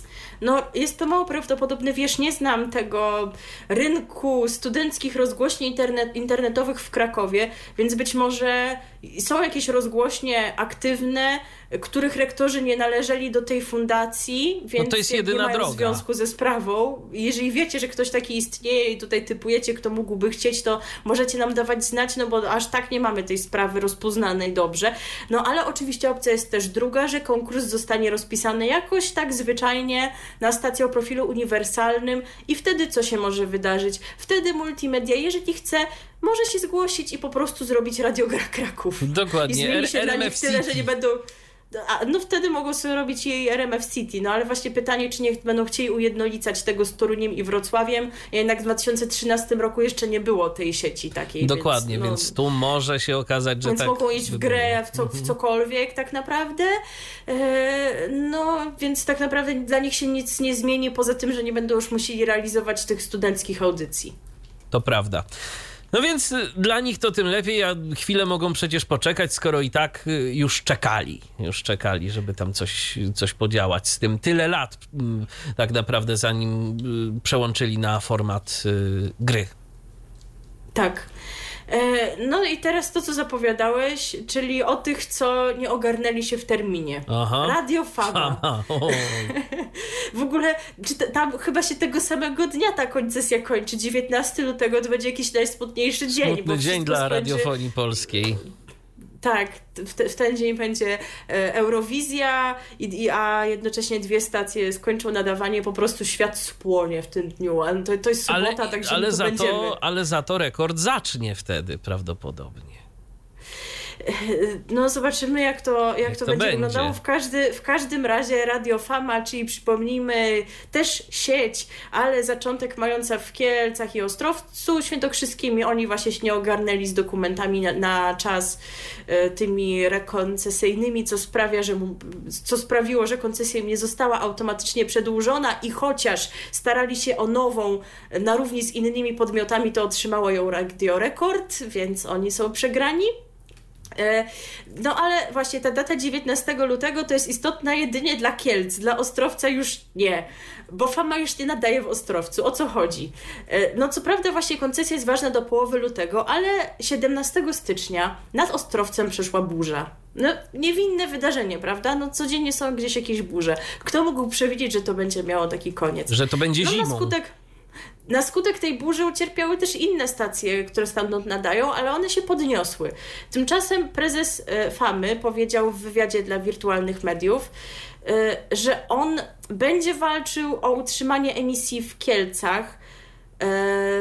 No, jest to mało prawdopodobne, wiesz, nie znam tego rynku studenckich rozgłośni internet, internetowych w Krakowie, więc być może są jakieś rozgłośnie aktywne, których rektorzy nie należeli do tej fundacji, więc to jest nie jedyna mają droga. związku ze sprawą. Jeżeli wiecie, że ktoś taki istnieje i tutaj typujecie, kto mógłby chcieć, to możecie nam dawać znać, no bo aż tak nie mamy tej sprawy rozpoznanej dobrze. No ale oczywiście opcja jest też druga, że konkurs zostanie rozpisany jakoś tak zwyczajnie na stację o profilu uniwersalnym i wtedy co się może wydarzyć? Wtedy multimedia, jeżeli chce, może się zgłosić i po prostu zrobić radiogra Kraków. Dokładnie. I zmieni się R- dla nich tyle, że nie będą... No wtedy mogą sobie robić jej RMF City, no ale właśnie pytanie, czy nie będą chcieli ujednolicać tego z Toruniem i Wrocławiem. Jednak w 2013 roku jeszcze nie było tej sieci takiej. Dokładnie, więc, więc, no, tu może się okazać, że więc tak. mogą iść w grę, w, co, w cokolwiek tak naprawdę. E, no, więc tak naprawdę dla nich się nic nie zmieni, poza tym, że nie będą już musieli realizować tych studenckich audycji. To prawda. No więc y, dla nich to tym lepiej, a chwilę mogą przecież poczekać, skoro i tak y, już czekali. Już czekali, żeby tam coś, coś podziałać z tym. Tyle lat mm, tak naprawdę, zanim y, przełączyli na format gry. Tak. E, No i teraz to, co zapowiadałeś, czyli o tych, co nie ogarnęli się w terminie. Aha. Radio Faba. Aha, o, (laughs) W ogóle, tam chyba się tego samego dnia ta koncesja kończy. 19 lutego to będzie jakiś najsmutniejszy dzień. smutny dzień dla radiofonii polskiej. Tak, w, te, w ten dzień będzie e, Eurowizja, i, i, a jednocześnie dwie stacje skończą nadawanie, po prostu świat spłonie w tym dniu. To, to jest Ale, sobota, także my ale, tu za będziemy. to, ale za to rekord zacznie wtedy prawdopodobnie. (laughs) no zobaczymy jak to, jak to, to będzie, będzie. wyglądało. W, każdy, w każdym razie Radio Fama, czyli przypomnijmy też sieć, ale zaczątek mająca w Kielcach i Ostrowcu Świętokrzyskim i oni właśnie się nie ogarnęli z dokumentami na, na czas e, tymi rekoncesyjnymi, co sprawia, że mu, co sprawiło, że koncesja nie została automatycznie przedłużona i chociaż starali się o nową na równi z innymi podmiotami, to otrzymało ją Radio Rekord, więc oni są przegrani. E, No ale właśnie ta data 19 lutego to jest istotna jedynie dla Kielc, dla Ostrowca już nie, bo Fama już nie nadaje w Ostrowcu. O co chodzi? E, No co prawda właśnie koncesja jest ważna do połowy lutego, ale 17 stycznia nad Ostrowcem przeszła burza. No niewinne wydarzenie, prawda? No codziennie są gdzieś jakieś burze. Kto mógł przewidzieć, że to będzie miało taki koniec? Że to będzie No, na zimą. skutek, na skutek tej burzy ucierpiały też inne stacje, które stamtąd nadają, ale one się podniosły. Tymczasem prezes e, Famy powiedział w wywiadzie dla wirtualnych mediów, e, że on będzie walczył o utrzymanie emisji w Kielcach e,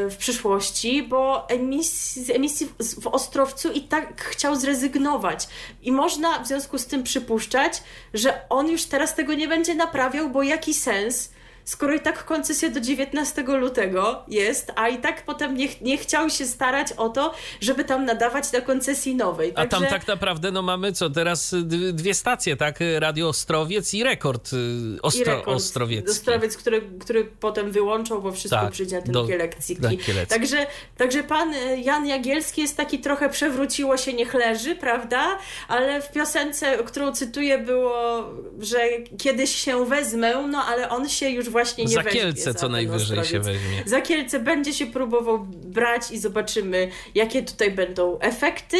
w przyszłości, bo emisji, z emisji w- w Ostrowcu i tak chciał zrezygnować. I można w związku z tym przypuszczać, że on już teraz tego nie będzie naprawiał, bo jaki sens? Skoro i tak koncesja do 19 lutego jest, a i tak potem nie, ch- nie chciał się starać o to, żeby tam nadawać na koncesji nowej. A tam Także- tak naprawdę no mamy co, teraz y, dwie stacje, tak? Radio Ostrowiec i Rekord y, i Ostro, rekord Ostrowiecki. Ostrowiec, który, który potem wyłączą, bo wszystko Tak, przyjdzie ten do- Kielecki. Także, także pan e, Jan Jagielski jest taki trochę przewróciło się, niech leży, prawda? Ale w piosence, którą cytuję, było, że kiedyś się wezmę, no ale on się już właśnie nie Za weźmie. Kielce za co najwyżej się weźmie. Za Kielce będzie się próbował brać i zobaczymy, jakie tutaj będą efekty.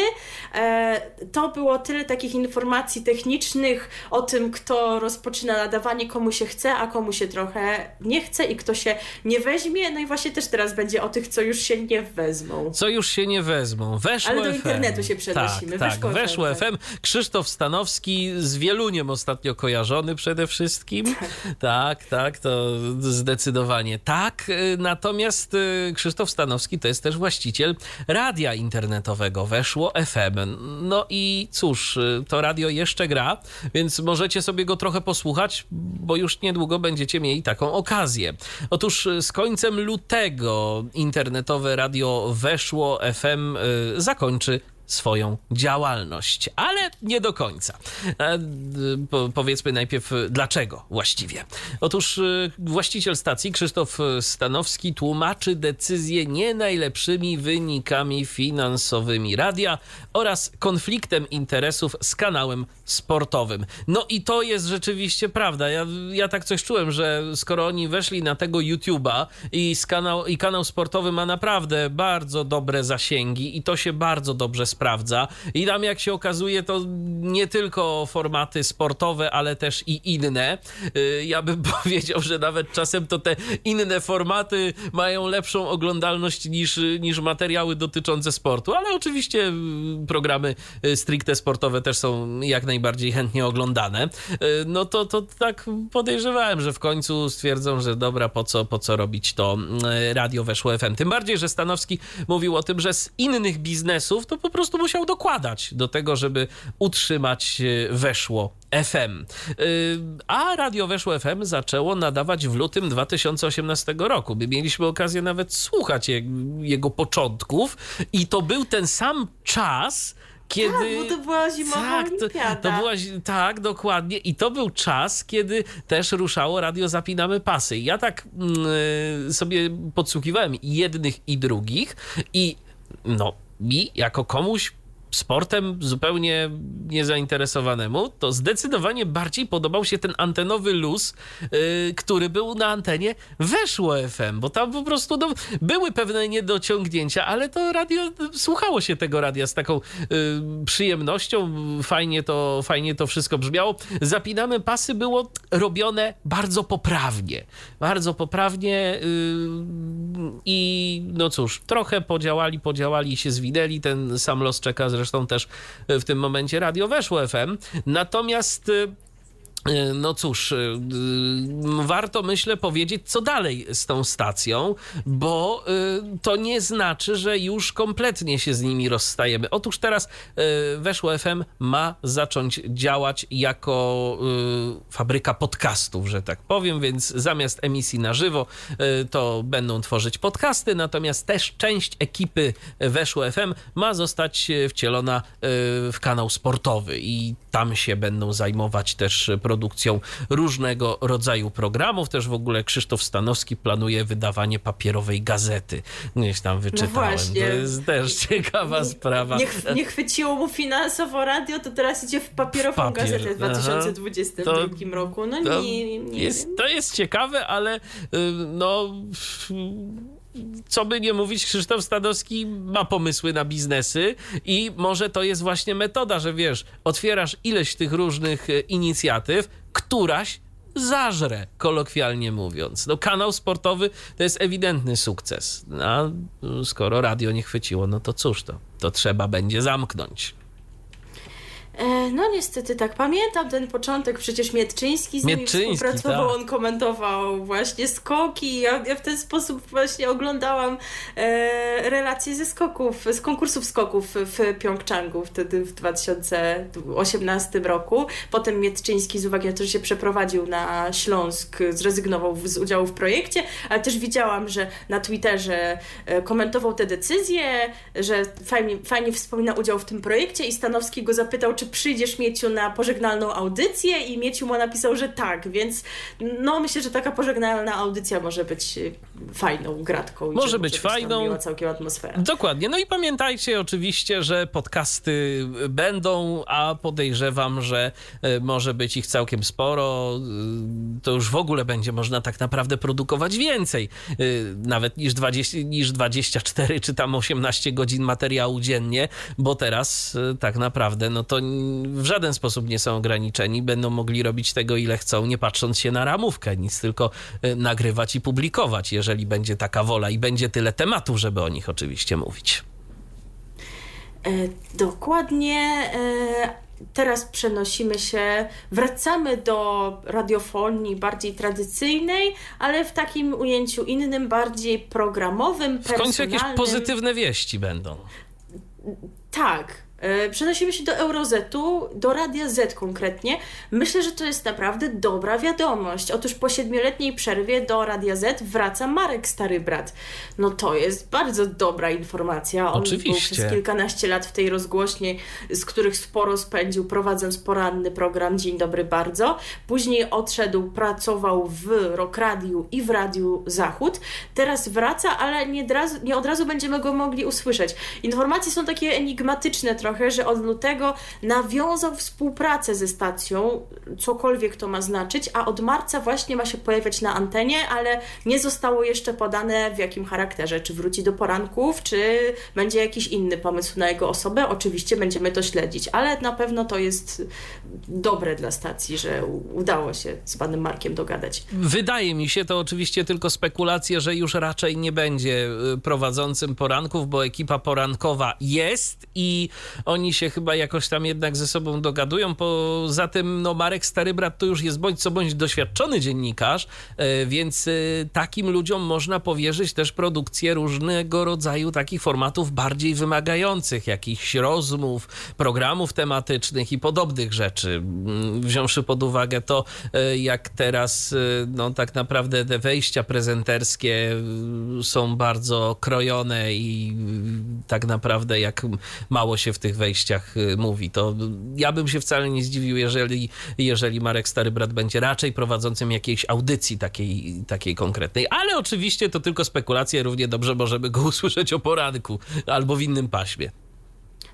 E, to było tyle takich informacji technicznych o tym, kto rozpoczyna nadawanie, komu się chce, a komu się trochę nie chce i kto się nie weźmie. No i właśnie też teraz będzie o tych, co już się nie wezmą. Co już się nie wezmą. Weszło Ale do FM. internetu się przenosimy. Tak, Weszło tak. FM, Weszło tak. FM. Krzysztof Stanowski z Wieluniem ostatnio kojarzony przede wszystkim. Tak, tak, to zdecydowanie tak. Y, Natomiast y, Krzysztof Stanowski to jest też właściciel radia internetowego Weszło FM. No i cóż, y, to radio jeszcze gra, więc możecie sobie go trochę posłuchać, bo już niedługo będziecie mieli taką okazję. Otóż z końcem lutego internetowe radio Weszło FM zakończy swoją działalność, ale nie do końca. E, d- po, powiedzmy najpierw, y, dlaczego właściwie. Otóż właściciel stacji Krzysztof Stanowski tłumaczy decyzję nie najlepszymi wynikami finansowymi radia oraz konfliktem interesów z kanałem sportowym. No i to jest rzeczywiście prawda. Ja, ja tak coś czułem, że skoro oni weszli na tego YouTube'a i, kanał, i kanał sportowy ma naprawdę bardzo dobre zasięgi i to się bardzo dobrze sprawdza. I tam jak się okazuje, to nie tylko formaty sportowe, ale też i inne. Y, Ja bym (laughs) powiedział, że nawet czasem to te inne formaty mają lepszą oglądalność niż, niż materiały dotyczące sportu, ale oczywiście y, programy y, stricte sportowe też są jak najbardziej chętnie oglądane. No to, to tak podejrzewałem, że w końcu stwierdzą, że dobra, po co, po co robić to radio weszło FM. Tym bardziej, że Stanowski mówił o tym, że z innych biznesów to po prostu musiał dokładać do tego, żeby utrzymać y, weszło FM. Y, A radio Weszło FM zaczęło nadawać w lutym 2018 roku. My mieliśmy okazję nawet słuchać je- jego początków i to był ten sam czas, kiedy... Tak, bo to była zimowa Tak, to, olimpiada. to była, tak, dokładnie. I to był czas, kiedy też ruszało radio Zapinamy Pasy. I Ja tak mm, sobie podsłuchiwałem jednych i drugich i no, mi jako komuś sportem zupełnie niezainteresowanemu, to zdecydowanie bardziej podobał się ten antenowy luz, yy, który był na antenie Weszło FM, bo tam po prostu no, były pewne niedociągnięcia, ale to radio, słuchało się tego radia z taką yy, przyjemnością, fajnie to, fajnie to wszystko brzmiało. Zapinamy pasy było robione bardzo poprawnie, bardzo poprawnie yy, i no cóż, trochę podziałali, podziałali się zwinęli, ten sam los czeka zresztą też w tym momencie radio Weszło FM, natomiast y, no cóż, e, warto myślę powiedzieć, co dalej z tą stacją, bo e, to nie znaczy, że już kompletnie się z nimi rozstajemy. Otóż teraz Weszło FM ma zacząć działać jako fabryka podcastów, że tak powiem, więc zamiast emisji na żywo to będą tworzyć podcasty, natomiast też część ekipy Weszło FM ma zostać wcielona w kanał sportowy i tam się będą zajmować też produkcją różnego rodzaju programów. Też w ogóle Krzysztof Stanowski planuje wydawanie papierowej gazety. Gdzieś tam wyczytałem. No. To jest też ciekawa sprawa. Nie, nie chwyciło mu finansowo radio, to teraz idzie w papierową w papier. gazetę w 2022 to, roku. No to nie, nie jest, To jest ciekawe, ale y, no co by nie mówić, Krzysztof Stadowski ma pomysły na biznesy i może to jest właśnie metoda, że wiesz, otwierasz ileś tych różnych e, inicjatyw, któraś zażre, kolokwialnie mówiąc. No kanał sportowy to jest ewidentny sukces. A skoro radio nie chwyciło, no to cóż to, to trzeba będzie zamknąć. E, no niestety tak, pamiętam ten początek, przecież Mietczyński z nimi współpracował, tak. on komentował właśnie skoki, ja, ja w ten sposób właśnie oglądałam e, relacje ze skoków, z konkursów skoków w Pjongczangu wtedy w 2018 roku. Potem Mietczyński z uwagi na to, że się przeprowadził na Śląsk, zrezygnował z udziału w projekcie, ale też widziałam, że na Twitterze e, komentował te decyzje, że fajnie, fajnie wspomina udział w tym projekcie i Stanowski go zapytał, czy przyjdziesz Mieciu na pożegnalną audycję i Mieciu mu napisał, że tak, więc no myślę, że taka pożegnalna audycja może być y, fajną gratką. Może być fajną. Miła całkiem atmosfera. Dokładnie. No i pamiętajcie oczywiście, że podcasty będą, a podejrzewam, że y, może być ich całkiem sporo. Y, to już w ogóle będzie można tak naprawdę produkować więcej. Nawet niż, 20, niż 24 czy tam 18 godzin materiału dziennie, bo teraz tak naprawdę no to w żaden sposób nie są ograniczeni, będą mogli robić tego ile chcą, nie patrząc się na ramówkę, nic tylko e, nagrywać i publikować, jeżeli będzie taka wola i będzie tyle tematów, żeby o nich oczywiście mówić. E, dokładnie. E, teraz przenosimy się, wracamy do radiofonii bardziej tradycyjnej, ale w takim ujęciu innym, bardziej programowym, W końcu jakieś pozytywne wieści będą. Tak, przenosimy się do Eurozetu, do Radia Z konkretnie. Myślę, że to jest naprawdę dobra wiadomość. Otóż po siedmioletniej przerwie do Radia Z wraca Marek Stary Brat. No to jest bardzo dobra informacja. On Oczywiście. był przez kilkanaście lat w tej rozgłośni, z których sporo spędził, prowadząc poranny program Dzień Dobry Bardzo. Później odszedł, pracował w Rock Radiu i w Radiu Zachód. Teraz wraca, ale nie, nie od razu będziemy go mogli usłyszeć. Informacje są takie enigmatyczne trochę trochę, że od lutego nawiązał współpracę ze stacją, cokolwiek to ma znaczyć, a od marca właśnie ma się pojawiać na antenie, ale nie zostało jeszcze podane w jakim charakterze. Czy wróci do poranków, czy będzie jakiś inny pomysł na jego osobę. Oczywiście będziemy to śledzić, ale na pewno to jest dobre dla stacji, że udało się z panem Markiem dogadać. Wydaje mi się to oczywiście tylko spekulacje, że już raczej nie będzie y, prowadzącym poranków, bo ekipa porankowa jest i oni się chyba jakoś tam jednak ze sobą dogadują. Poza tym, no Marek Stary Brat to już jest bądź co bądź doświadczony dziennikarz, e, więc e, takim ludziom można powierzyć też produkcję różnego rodzaju takich formatów bardziej wymagających, jakichś rozmów, programów tematycznych i podobnych rzeczy. Mm, wziąwszy pod uwagę to, e, jak teraz no tak naprawdę te wejścia prezenterskie są bardzo krojone i tak naprawdę jak mało się w tych wejściach y, mówi. To ja bym się wcale nie zdziwił, jeżeli, jeżeli Marek Stary Brat będzie raczej prowadzącym jakiejś audycji takiej, takiej konkretnej. Ale oczywiście to tylko spekulacje, równie dobrze możemy go (laughs) usłyszeć o poranku albo w innym paśmie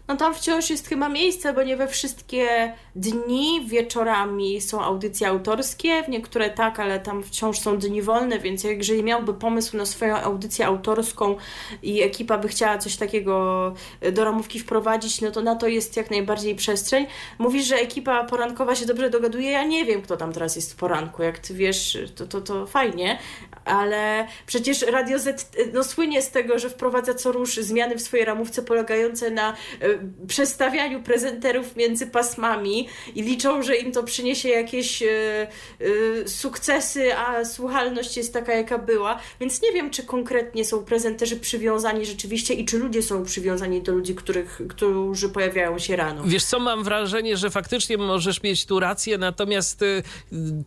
no tam wciąż jest chyba miejsce, bo nie we wszystkie dni wieczorami są audycje autorskie, w niektóre tak, ale tam wciąż są dni wolne, więc jeżeli miałby pomysł na swoją audycję autorską i ekipa by chciała coś takiego do ramówki wprowadzić, no to na to jest jak najbardziej przestrzeń. Mówisz, że ekipa porankowa się dobrze dogaduje, ja nie wiem, kto tam teraz jest w poranku, jak ty wiesz, to, to, to fajnie, ale przecież Radio Z no, słynie z tego, że wprowadza co rusz zmiany w swojej ramówce polegające na przestawianiu prezenterów między pasmami i liczą, że im to przyniesie jakieś e, sukcesy, a słuchalność jest taka, jaka była. Więc nie wiem, czy konkretnie są prezenterzy przywiązani rzeczywiście i czy ludzie są przywiązani do ludzi, których, którzy pojawiają się rano. Wiesz co, mam wrażenie, że faktycznie możesz mieć tu rację, natomiast y,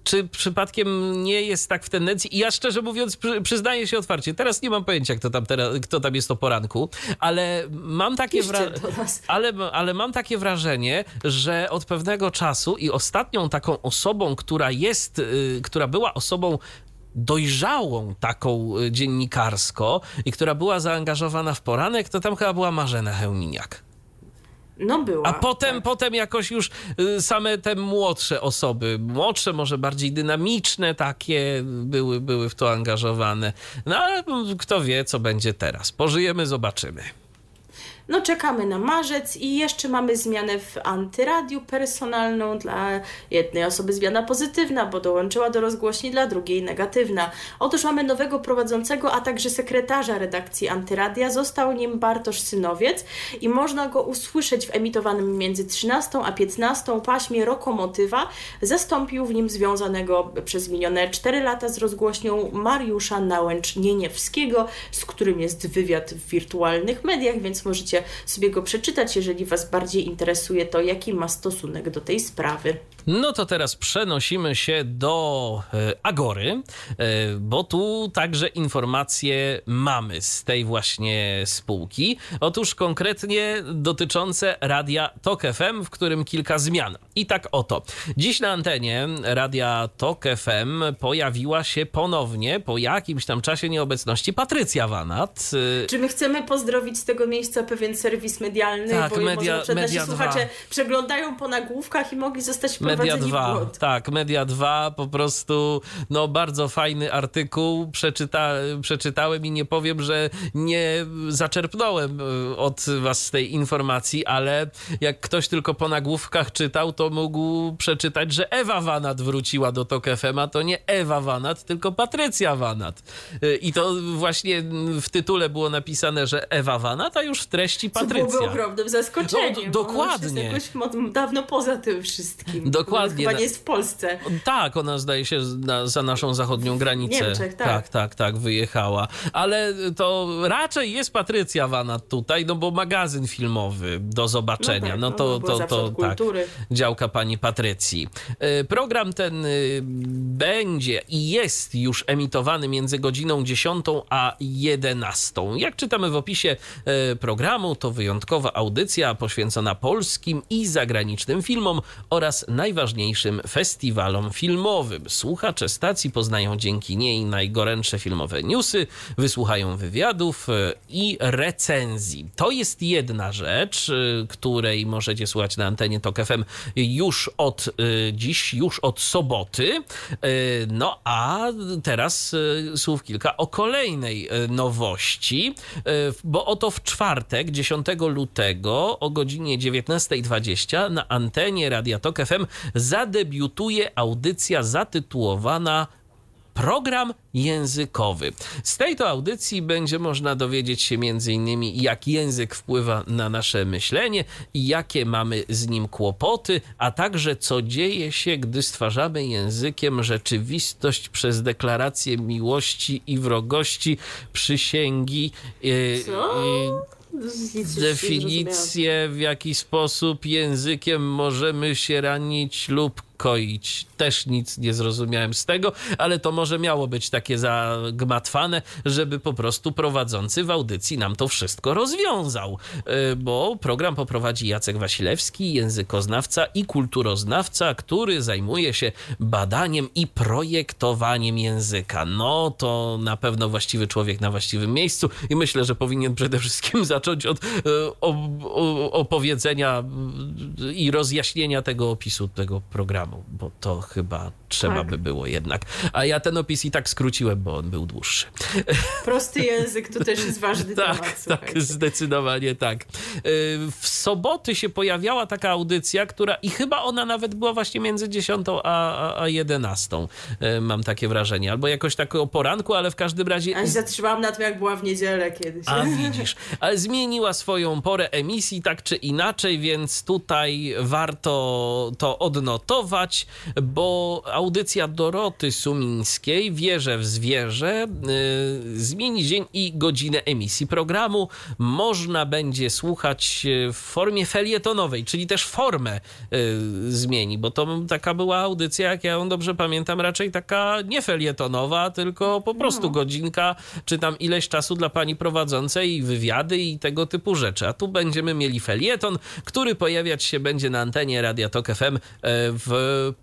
czy przypadkiem nie jest tak w tendencji, ja szczerze mówiąc przy, przyznaję się otwarcie, teraz nie mam pojęcia, kto tam, teraz, kto tam jest o poranku, ale mam takie wrażenie, ale, ale mam takie wrażenie, że od pewnego czasu i ostatnią taką osobą, która jest, y, która była osobą dojrzałą taką y, dziennikarsko i która była zaangażowana w poranek, to tam chyba była Marzena Hełminiak. No była. A potem, tak. potem jakoś już y, same te młodsze osoby, młodsze, może bardziej dynamiczne takie były, były w to angażowane. No ale kto wie, co będzie teraz. Pożyjemy, zobaczymy. No czekamy na marzec i jeszcze mamy zmianę w antyradiu personalną dla jednej osoby zmiana pozytywna, bo dołączyła do rozgłośni, dla drugiej negatywna. Otóż mamy nowego prowadzącego, a także sekretarza redakcji antyradia. Został nim Bartosz Synowiec i można go usłyszeć w emitowanym między 13 a 15 paśmie Rokomotywa. Zastąpił w nim związanego przez minione 4 lata z rozgłośnią Mariusza Nałęcz-Nieniewskiego, z którym jest wywiad w wirtualnych mediach, więc możecie sobie go przeczytać, jeżeli Was bardziej interesuje to, jaki ma stosunek do tej sprawy. No to teraz przenosimy się do e, Agory, e, bo tu także informacje mamy z tej właśnie spółki. Otóż konkretnie dotyczące radia Tok FM, w którym kilka zmian. I tak oto. Dziś na antenie radia Tok FM pojawiła się ponownie po jakimś tam czasie nieobecności Patrycja Wanat. E, Czy my chcemy pozdrowić z tego miejsca pewien serwis medialny, tak, bo media, może media słuchacze przeglądają po nagłówkach i mogli zostać Media 2, w tak, Media 2, po prostu no bardzo fajny artykuł, Przeczyta, przeczytałem i nie powiem, że nie zaczerpnąłem e, od was z tej informacji, ale jak ktoś tylko po nagłówkach czytał, to mógł przeczytać, że Ewa Wanat wróciła do TOK FM, a to nie Ewa Wanat, tylko Patrycja Wanat. E, I to właśnie w tytule było napisane, że Ewa Wanat, a już w treści Patrycja. Co byłoby ogromnym zaskoczeniem. No, dokładnie. Jest jakoś dawno poza tym wszystkim. Dokładnie. Chyba nie jest w Polsce. Tak, ona zdaje się na, za naszą zachodnią granicę. W Niemczech, tak. tak. Tak, tak, wyjechała. Ale to raczej jest Patrycja Wanat tutaj, no bo magazyn filmowy do zobaczenia. No, tak, no to, to, to, to tak, działka pani Patrycji. E, program ten y, będzie i jest już emitowany między godziną 10 a 11. Jak czytamy w opisie e, programu, to wyjątkowa audycja poświęcona polskim i zagranicznym filmom oraz najważniejszym festiwalom filmowym. Słuchacze stacji poznają dzięki niej najgorętsze filmowe newsy, wysłuchają wywiadów e, i recenzji. To jest jedna rzecz, e, której możecie słuchać na antenie TOK FM już od e, dziś, już od soboty. No a teraz słów kilka o kolejnej nowości, bo oto w czwartek, 10 lutego o godzinie 19.20 na antenie Radia Tok FM zadebiutuje audycja zatytułowana program językowy. Z tej to audycji będzie można dowiedzieć się m.in. jak język wpływa na nasze myślenie i jakie mamy z nim kłopoty, a także co dzieje się, gdy stwarzamy językiem rzeczywistość przez deklarację miłości i wrogości, przysięgi. Co? Definicję, w jaki sposób językiem możemy się ranić lub koić. Też nic nie zrozumiałem z tego, ale to może miało być takie zagmatwane, żeby po prostu prowadzący w audycji nam to wszystko rozwiązał. E, bo program poprowadzi Jacek Wasilewski, językoznawca i kulturoznawca, który zajmuje się badaniem i projektowaniem języka. No to na pewno właściwy człowiek na właściwym miejscu i myślę, że powinien przede wszystkim (laughs) zacząć od e, opowiedzenia i rozjaśnienia tego opisu tego programu. Programu, bo to chyba trzeba Tak. by było jednak. A ja ten opis i tak skróciłem, bo on był dłuższy. Prosty język to też jest ważny (laughs) temat, Tak, tak, słuchajcie. zdecydowanie tak. Yy, W soboty się pojawiała taka audycja, która i chyba ona nawet była właśnie między 10 a, a, a 11. Yy, Mam takie wrażenie. Albo jakoś tak o poranku, ale w każdym razie Ja się zatrzymałam na tym, jak była w niedzielę kiedyś. a (laughs) widzisz, ale zmieniła swoją porę emisji tak czy inaczej, więc tutaj warto to odnotować, bo audycja Doroty Sumińskiej, Wierzę w zwierzę, yy, zmieni dzień i godzinę emisji programu. Można będzie słuchać yy, w formie felietonowej, czyli też formę yy, zmieni, bo to taka była audycja, jak ja ją dobrze pamiętam, raczej taka nie felietonowa, tylko po prostu godzinka, czy tam ileś czasu dla pani prowadzącej, wywiady i tego typu rzeczy. A tu będziemy mieli felieton, który pojawiać się będzie na antenie Radia Tok FM e, w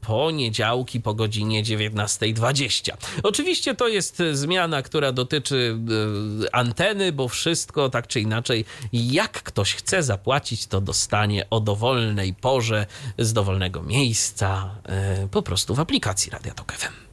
poniedziałki po godzinie 19.20. Oczywiście to jest zmiana, która dotyczy e, anteny, bo wszystko tak czy inaczej, jak ktoś chce zapłacić, to dostanie o dowolnej porze z dowolnego miejsca e, po prostu w aplikacji Radia Tok FM.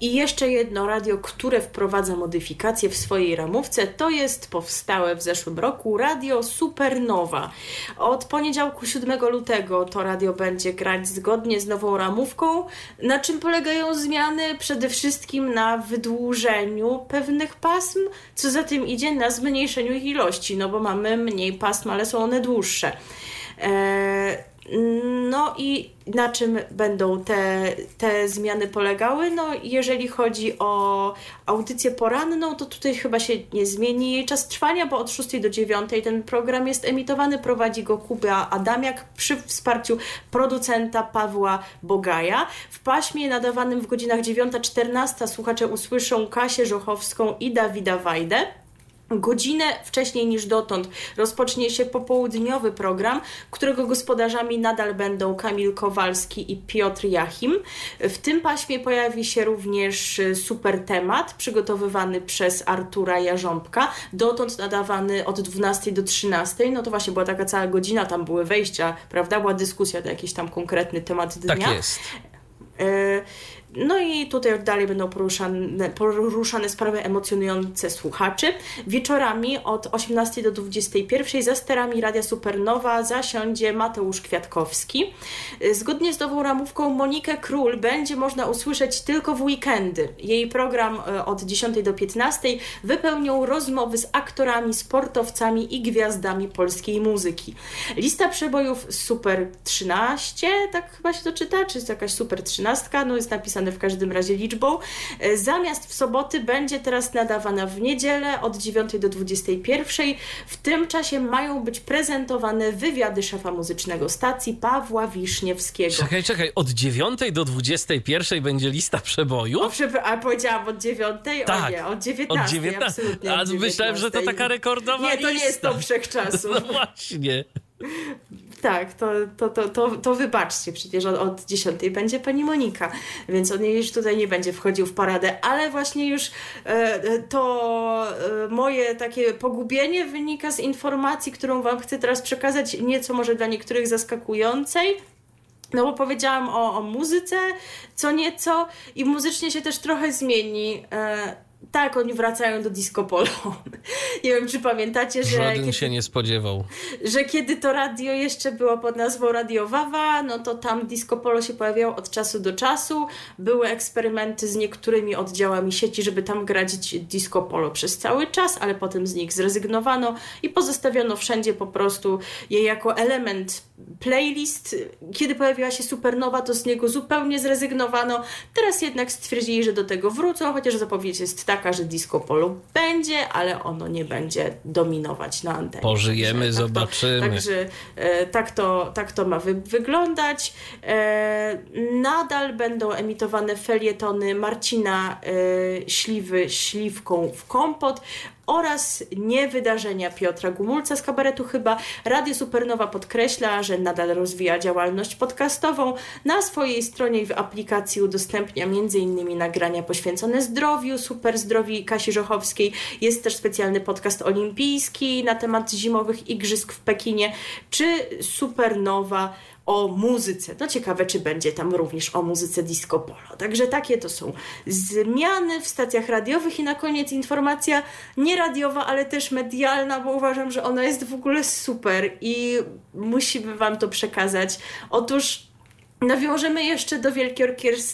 I jeszcze jedno radio, które wprowadza modyfikacje w swojej ramówce, to jest powstałe w zeszłym roku radio Supernowa. Od poniedziałku 7 lutego to radio będzie grać zgodnie z nową ramówką. Na czym polegają zmiany? Przede wszystkim na wydłużeniu pewnych pasm, co za tym idzie na zmniejszeniu ich ilości, no bo mamy mniej pasm, ale są one dłuższe. Eee, no i na czym będą te, te zmiany polegały? No, jeżeli chodzi o audycję poranną, to tutaj chyba się nie zmieni jej czas trwania, bo od 6 do 9 ten program jest emitowany. Prowadzi go Kuba Adamiak przy wsparciu producenta Pawła Bogaja. W paśmie nadawanym w godzinach 9-14 słuchacze usłyszą Kasię Żochowską i Dawida Wajdę. Godzinę wcześniej niż dotąd rozpocznie się popołudniowy program, którego gospodarzami nadal będą Kamil Kowalski i Piotr Jachim. W tym paśmie pojawi się również super temat przygotowywany przez Artura Jarząbka, dotąd nadawany od 12 do 13. No to właśnie była taka cała godzina, tam były wejścia, prawda? Była dyskusja na jakiś tam konkretny temat dnia. Tak jest. E, No i tutaj dalej będą poruszane, poruszane sprawy emocjonujące słuchaczy. Wieczorami od 18 do 21 za sterami Radia Supernowa zasiądzie Mateusz Kwiatkowski. Zgodnie z nową ramówką Monikę Król będzie można usłyszeć tylko w weekendy. Jej program e, od 10 do 15 wypełnią rozmowy z aktorami, sportowcami i gwiazdami polskiej muzyki. Lista przebojów Super 13, tak chyba się to czyta, czy jest jakaś Super 13, no jest napisane w każdym razie liczbą. E, Zamiast w soboty będzie teraz nadawana w niedzielę od 9 do 21. W tym czasie mają być prezentowane wywiady szefa muzycznego stacji Pawła Wiszniewskiego. Czekaj, czekaj, od 9 do 21 będzie lista przeboju? O, przepra- a powiedziałam od 9? Tak, O nie, od 19. Od 19. Absolutnie A od myślałem, że to 19. taka rekordowa Nie, to nie jest to wszechczasów. (laughs) No właśnie. (laughs) Tak, to, to, to, to, to wybaczcie, przecież od, od 10 będzie pani Monika, więc on już tutaj nie będzie wchodził w paradę, ale właśnie już e, to e, moje takie pogubienie wynika z informacji, którą Wam chcę teraz przekazać, nieco może dla niektórych zaskakującej. No bo powiedziałam o, o muzyce, co nieco i muzycznie się też trochę zmieni. E, tak, oni wracają do disco polo. (laughs) Nie wiem, czy pamiętacie, że Żaden kiedy się nie spodziewał. że kiedy to radio jeszcze było pod nazwą Radio Wawa, no to tam disco polo się pojawiało od czasu do czasu. Były eksperymenty z niektórymi oddziałami sieci, żeby tam grać disco polo przez cały czas, ale potem z nich zrezygnowano i pozostawiono wszędzie po prostu je jako element playlist. Kiedy pojawiła się Supernowa, to z niego zupełnie zrezygnowano. Teraz jednak stwierdzili, że do tego wrócą, chociaż zapowiedź jest taka, że disco polo będzie, ale ono nie będzie dominować na antenie. Pożyjemy, Także tak to- zobaczymy. Także e, tak, to, tak to ma wy, wyglądać. E, nadal będą emitowane felietony Marcina e, Śliwy Śliwką w kompot oraz niewydarzenia Piotra Gumulca z kabaretu chyba. Radio Supernowa podkreśla, że nadal rozwija działalność podcastową. Na swojej stronie i w aplikacji udostępnia m.in. nagrania poświęcone zdrowiu, super zdrowi Kasi Żochowskiej. Jest też specjalny podcast olimpijski na temat zimowych igrzysk w Pekinie, czy Supernowa o muzyce. No ciekawe, czy będzie tam również o muzyce disco polo. Także takie to są zmiany w stacjach radiowych i na koniec informacja nie radiowa, ale też medialna, bo uważam, że ona jest w ogóle super i musimy Wam to przekazać. Otóż Nawiążemy jeszcze do Wielkiej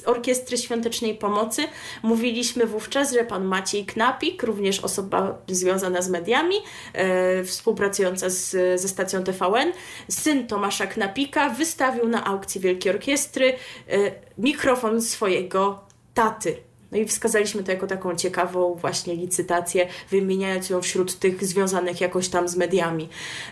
Orkiestry Świątecznej Pomocy. Mówiliśmy wówczas, że pan Maciej Knapik, również osoba związana z mediami, e, współpracująca z, ze stacją TVN, syn Tomasza Knapika, wystawił na aukcji Wielkiej Orkiestry e, mikrofon swojego taty. No i wskazaliśmy to jako taką ciekawą właśnie licytację, wymieniając ją wśród tych związanych jakoś tam z mediami.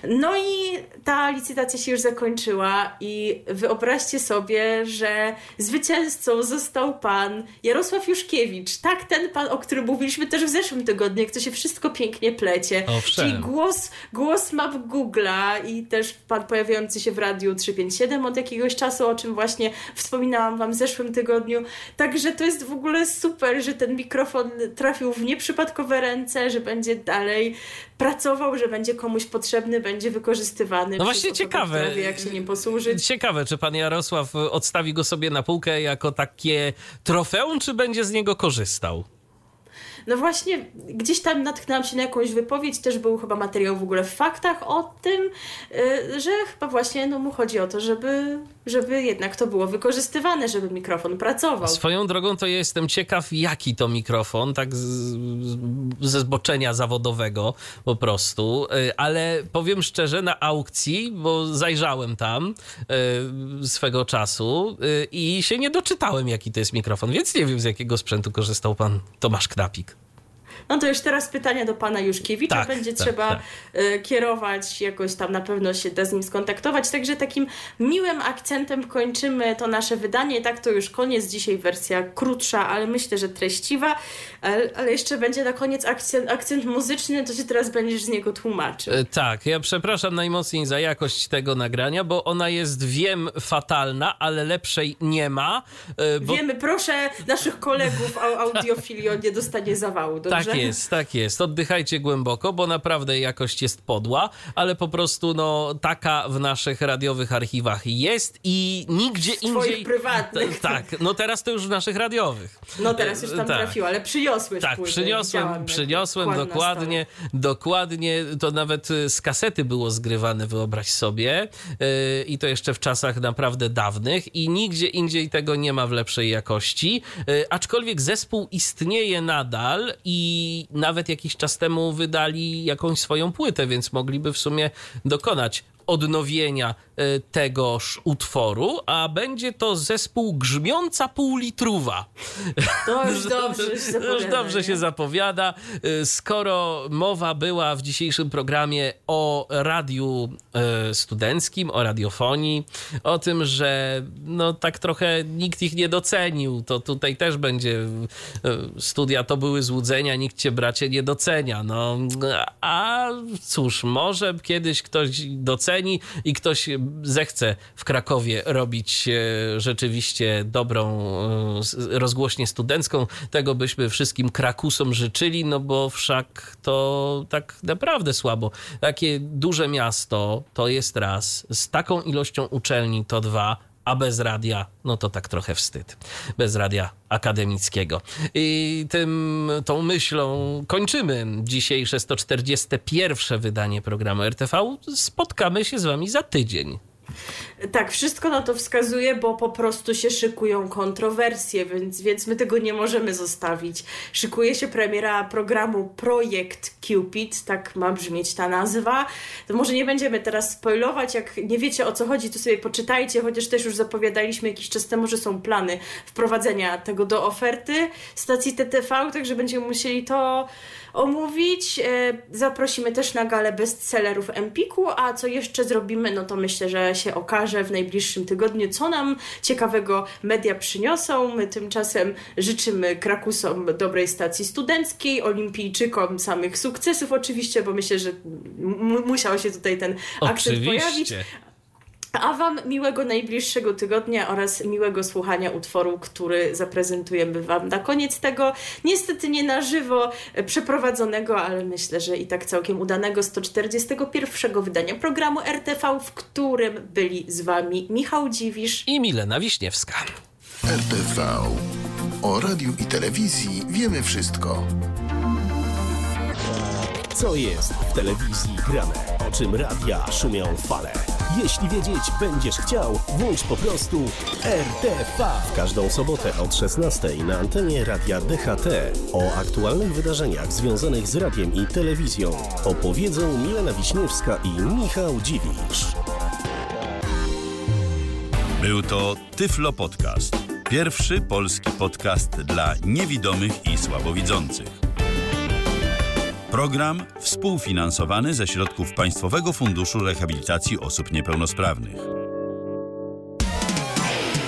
No i ta licytacja się już zakończyła i wyobraźcie sobie, że zwycięzcą został pan Jarosław Juszkiewicz. Tak, ten pan, o którym mówiliśmy też w zeszłym tygodniu, jak to się wszystko pięknie plecie. Owszem. Czyli głos, głos map Google'a i też pan pojawiający się w Radiu 357 od jakiegoś czasu, o czym właśnie wspominałam wam w zeszłym tygodniu. Także to jest w ogóle super super, że ten mikrofon trafił w nieprzypadkowe ręce, że będzie dalej pracował, że będzie komuś potrzebny, będzie wykorzystywany. No właśnie ciekawe. Wie, jak się nim posłużyć. Ciekawe, czy pan Jarosław odstawi go sobie na półkę jako takie trofeum, czy będzie z niego korzystał? No właśnie, gdzieś tam natknęłam się na jakąś wypowiedź, też był chyba materiał w ogóle w faktach o tym, y, że chyba właśnie no, mu chodzi o to, żeby, żeby jednak to było wykorzystywane, żeby mikrofon pracował. Swoją drogą to ja jestem ciekaw, jaki to mikrofon, tak ze zboczenia zawodowego po prostu, y, ale powiem szczerze, na aukcji, bo zajrzałem tam y, swego czasu i się nie doczytałem, jaki to jest mikrofon, więc nie wiem, z jakiego sprzętu korzystał pan Tomasz Knapik. No to już teraz pytanie do pana Juszkiewicza. Tak, Będzie tak, trzeba tak. Y, kierować, jakoś tam na pewno się da z nim skontaktować. Także takim miłym akcentem kończymy to nasze wydanie. Tak to już koniec. Dzisiaj wersja krótsza, ale myślę, że treściwa. Ale, ale jeszcze będzie na koniec akcent, akcent muzyczny, to się teraz będziesz z niego tłumaczył. E, tak, ja przepraszam najmocniej za jakość tego nagrania, bo ona jest, wiem, fatalna, ale lepszej nie ma. E, bo... Wiemy, proszę naszych kolegów (laughs) audiofilii o nie dostanie zawału, dobrze? Tak jest, tak jest. Oddychajcie głęboko, bo naprawdę jakość jest podła, ale po prostu no taka w naszych radiowych archiwach jest i nigdzie w indziej... prywatnych. (laughs) Tak, no teraz to już w naszych radiowych. No teraz już tam tak. trafiło, ale przyniosłeś Tak, przyniosłem, przyniosłem dokładnie, dokładnie, to nawet y, z kasety było zgrywane, wyobraź sobie yy, i to jeszcze w czasach naprawdę dawnych i nigdzie indziej tego nie ma w lepszej jakości, yy, aczkolwiek zespół istnieje nadal i nawet jakiś czas temu wydali jakąś swoją płytę, więc mogliby w sumie dokonać odnowienia e, tegoż utworu, a będzie to zespół Grzmiąca Półlitruwa. To już (laughs) dobrze się zapowiada. już dobrze się zapowiada. E, skoro mowa była w dzisiejszym programie o radiu e, studenckim, o radiofonii, o tym, że no tak trochę nikt ich nie docenił, to tutaj też będzie studia to były złudzenia, nikt cię bracie nie docenia. No, a cóż, może kiedyś ktoś doceni i ktoś zechce w Krakowie robić e, rzeczywiście dobrą e, rozgłośnię studencką, tego byśmy wszystkim Krakusom życzyli, no bo wszak to tak naprawdę słabo. Takie duże miasto to jest raz, z taką ilością uczelni to dwa, a bez radia, no to tak trochę wstyd. Bez radia akademickiego. I tym, tą myślą kończymy dzisiejsze 141. wydanie programu RTV. Spotkamy się z wami za tydzień. Tak, wszystko na to wskazuje, bo po prostu się szykują kontrowersje, więc, więc my tego nie możemy zostawić. Szykuje się premiera programu Projekt Cupid, tak ma brzmieć ta nazwa. To może nie będziemy teraz spoilować, jak nie wiecie o co chodzi, to sobie poczytajcie, chociaż też już zapowiadaliśmy jakiś czas temu, że są plany wprowadzenia tego do oferty stacji TTV, także będziemy musieli to omówić. E, zaprosimy też na galę bestsellerów Empiku, a co jeszcze zrobimy, no to myślę, że się okaże w najbliższym tygodniu, co nam ciekawego media przyniosą. My tymczasem życzymy Krakusom dobrej stacji studenckiej, olimpijczykom samych sukcesów oczywiście, bo myślę, że musiał się tutaj ten akcent oczywiście. pojawić A Wam miłego najbliższego tygodnia oraz miłego słuchania utworu, który zaprezentujemy Wam na koniec tego, niestety nie na żywo e, przeprowadzonego, ale myślę, że i tak całkiem udanego 141 wydania programu RTV, w którym byli z Wami Michał Dziwisz I Milena Wiśniewska. RTV. O radiu i telewizji wiemy wszystko. Co jest w telewizji grane? O czym radia szumią fale? Jeśli wiedzieć będziesz chciał, włącz po prostu RTV. W każdą sobotę od 16 na antenie radia DHT. O aktualnych wydarzeniach związanych z radiem i telewizją opowiedzą Milena Wiśniewska i Michał Dziwisz. Był to Tyflo Podcast. Pierwszy polski podcast dla niewidomych i słabowidzących. Program współfinansowany ze środków Państwowego Funduszu Rehabilitacji Osób Niepełnosprawnych.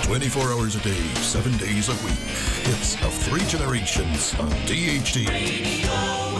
24 hours a day, 7 days a week. Hits of three generations on DHD.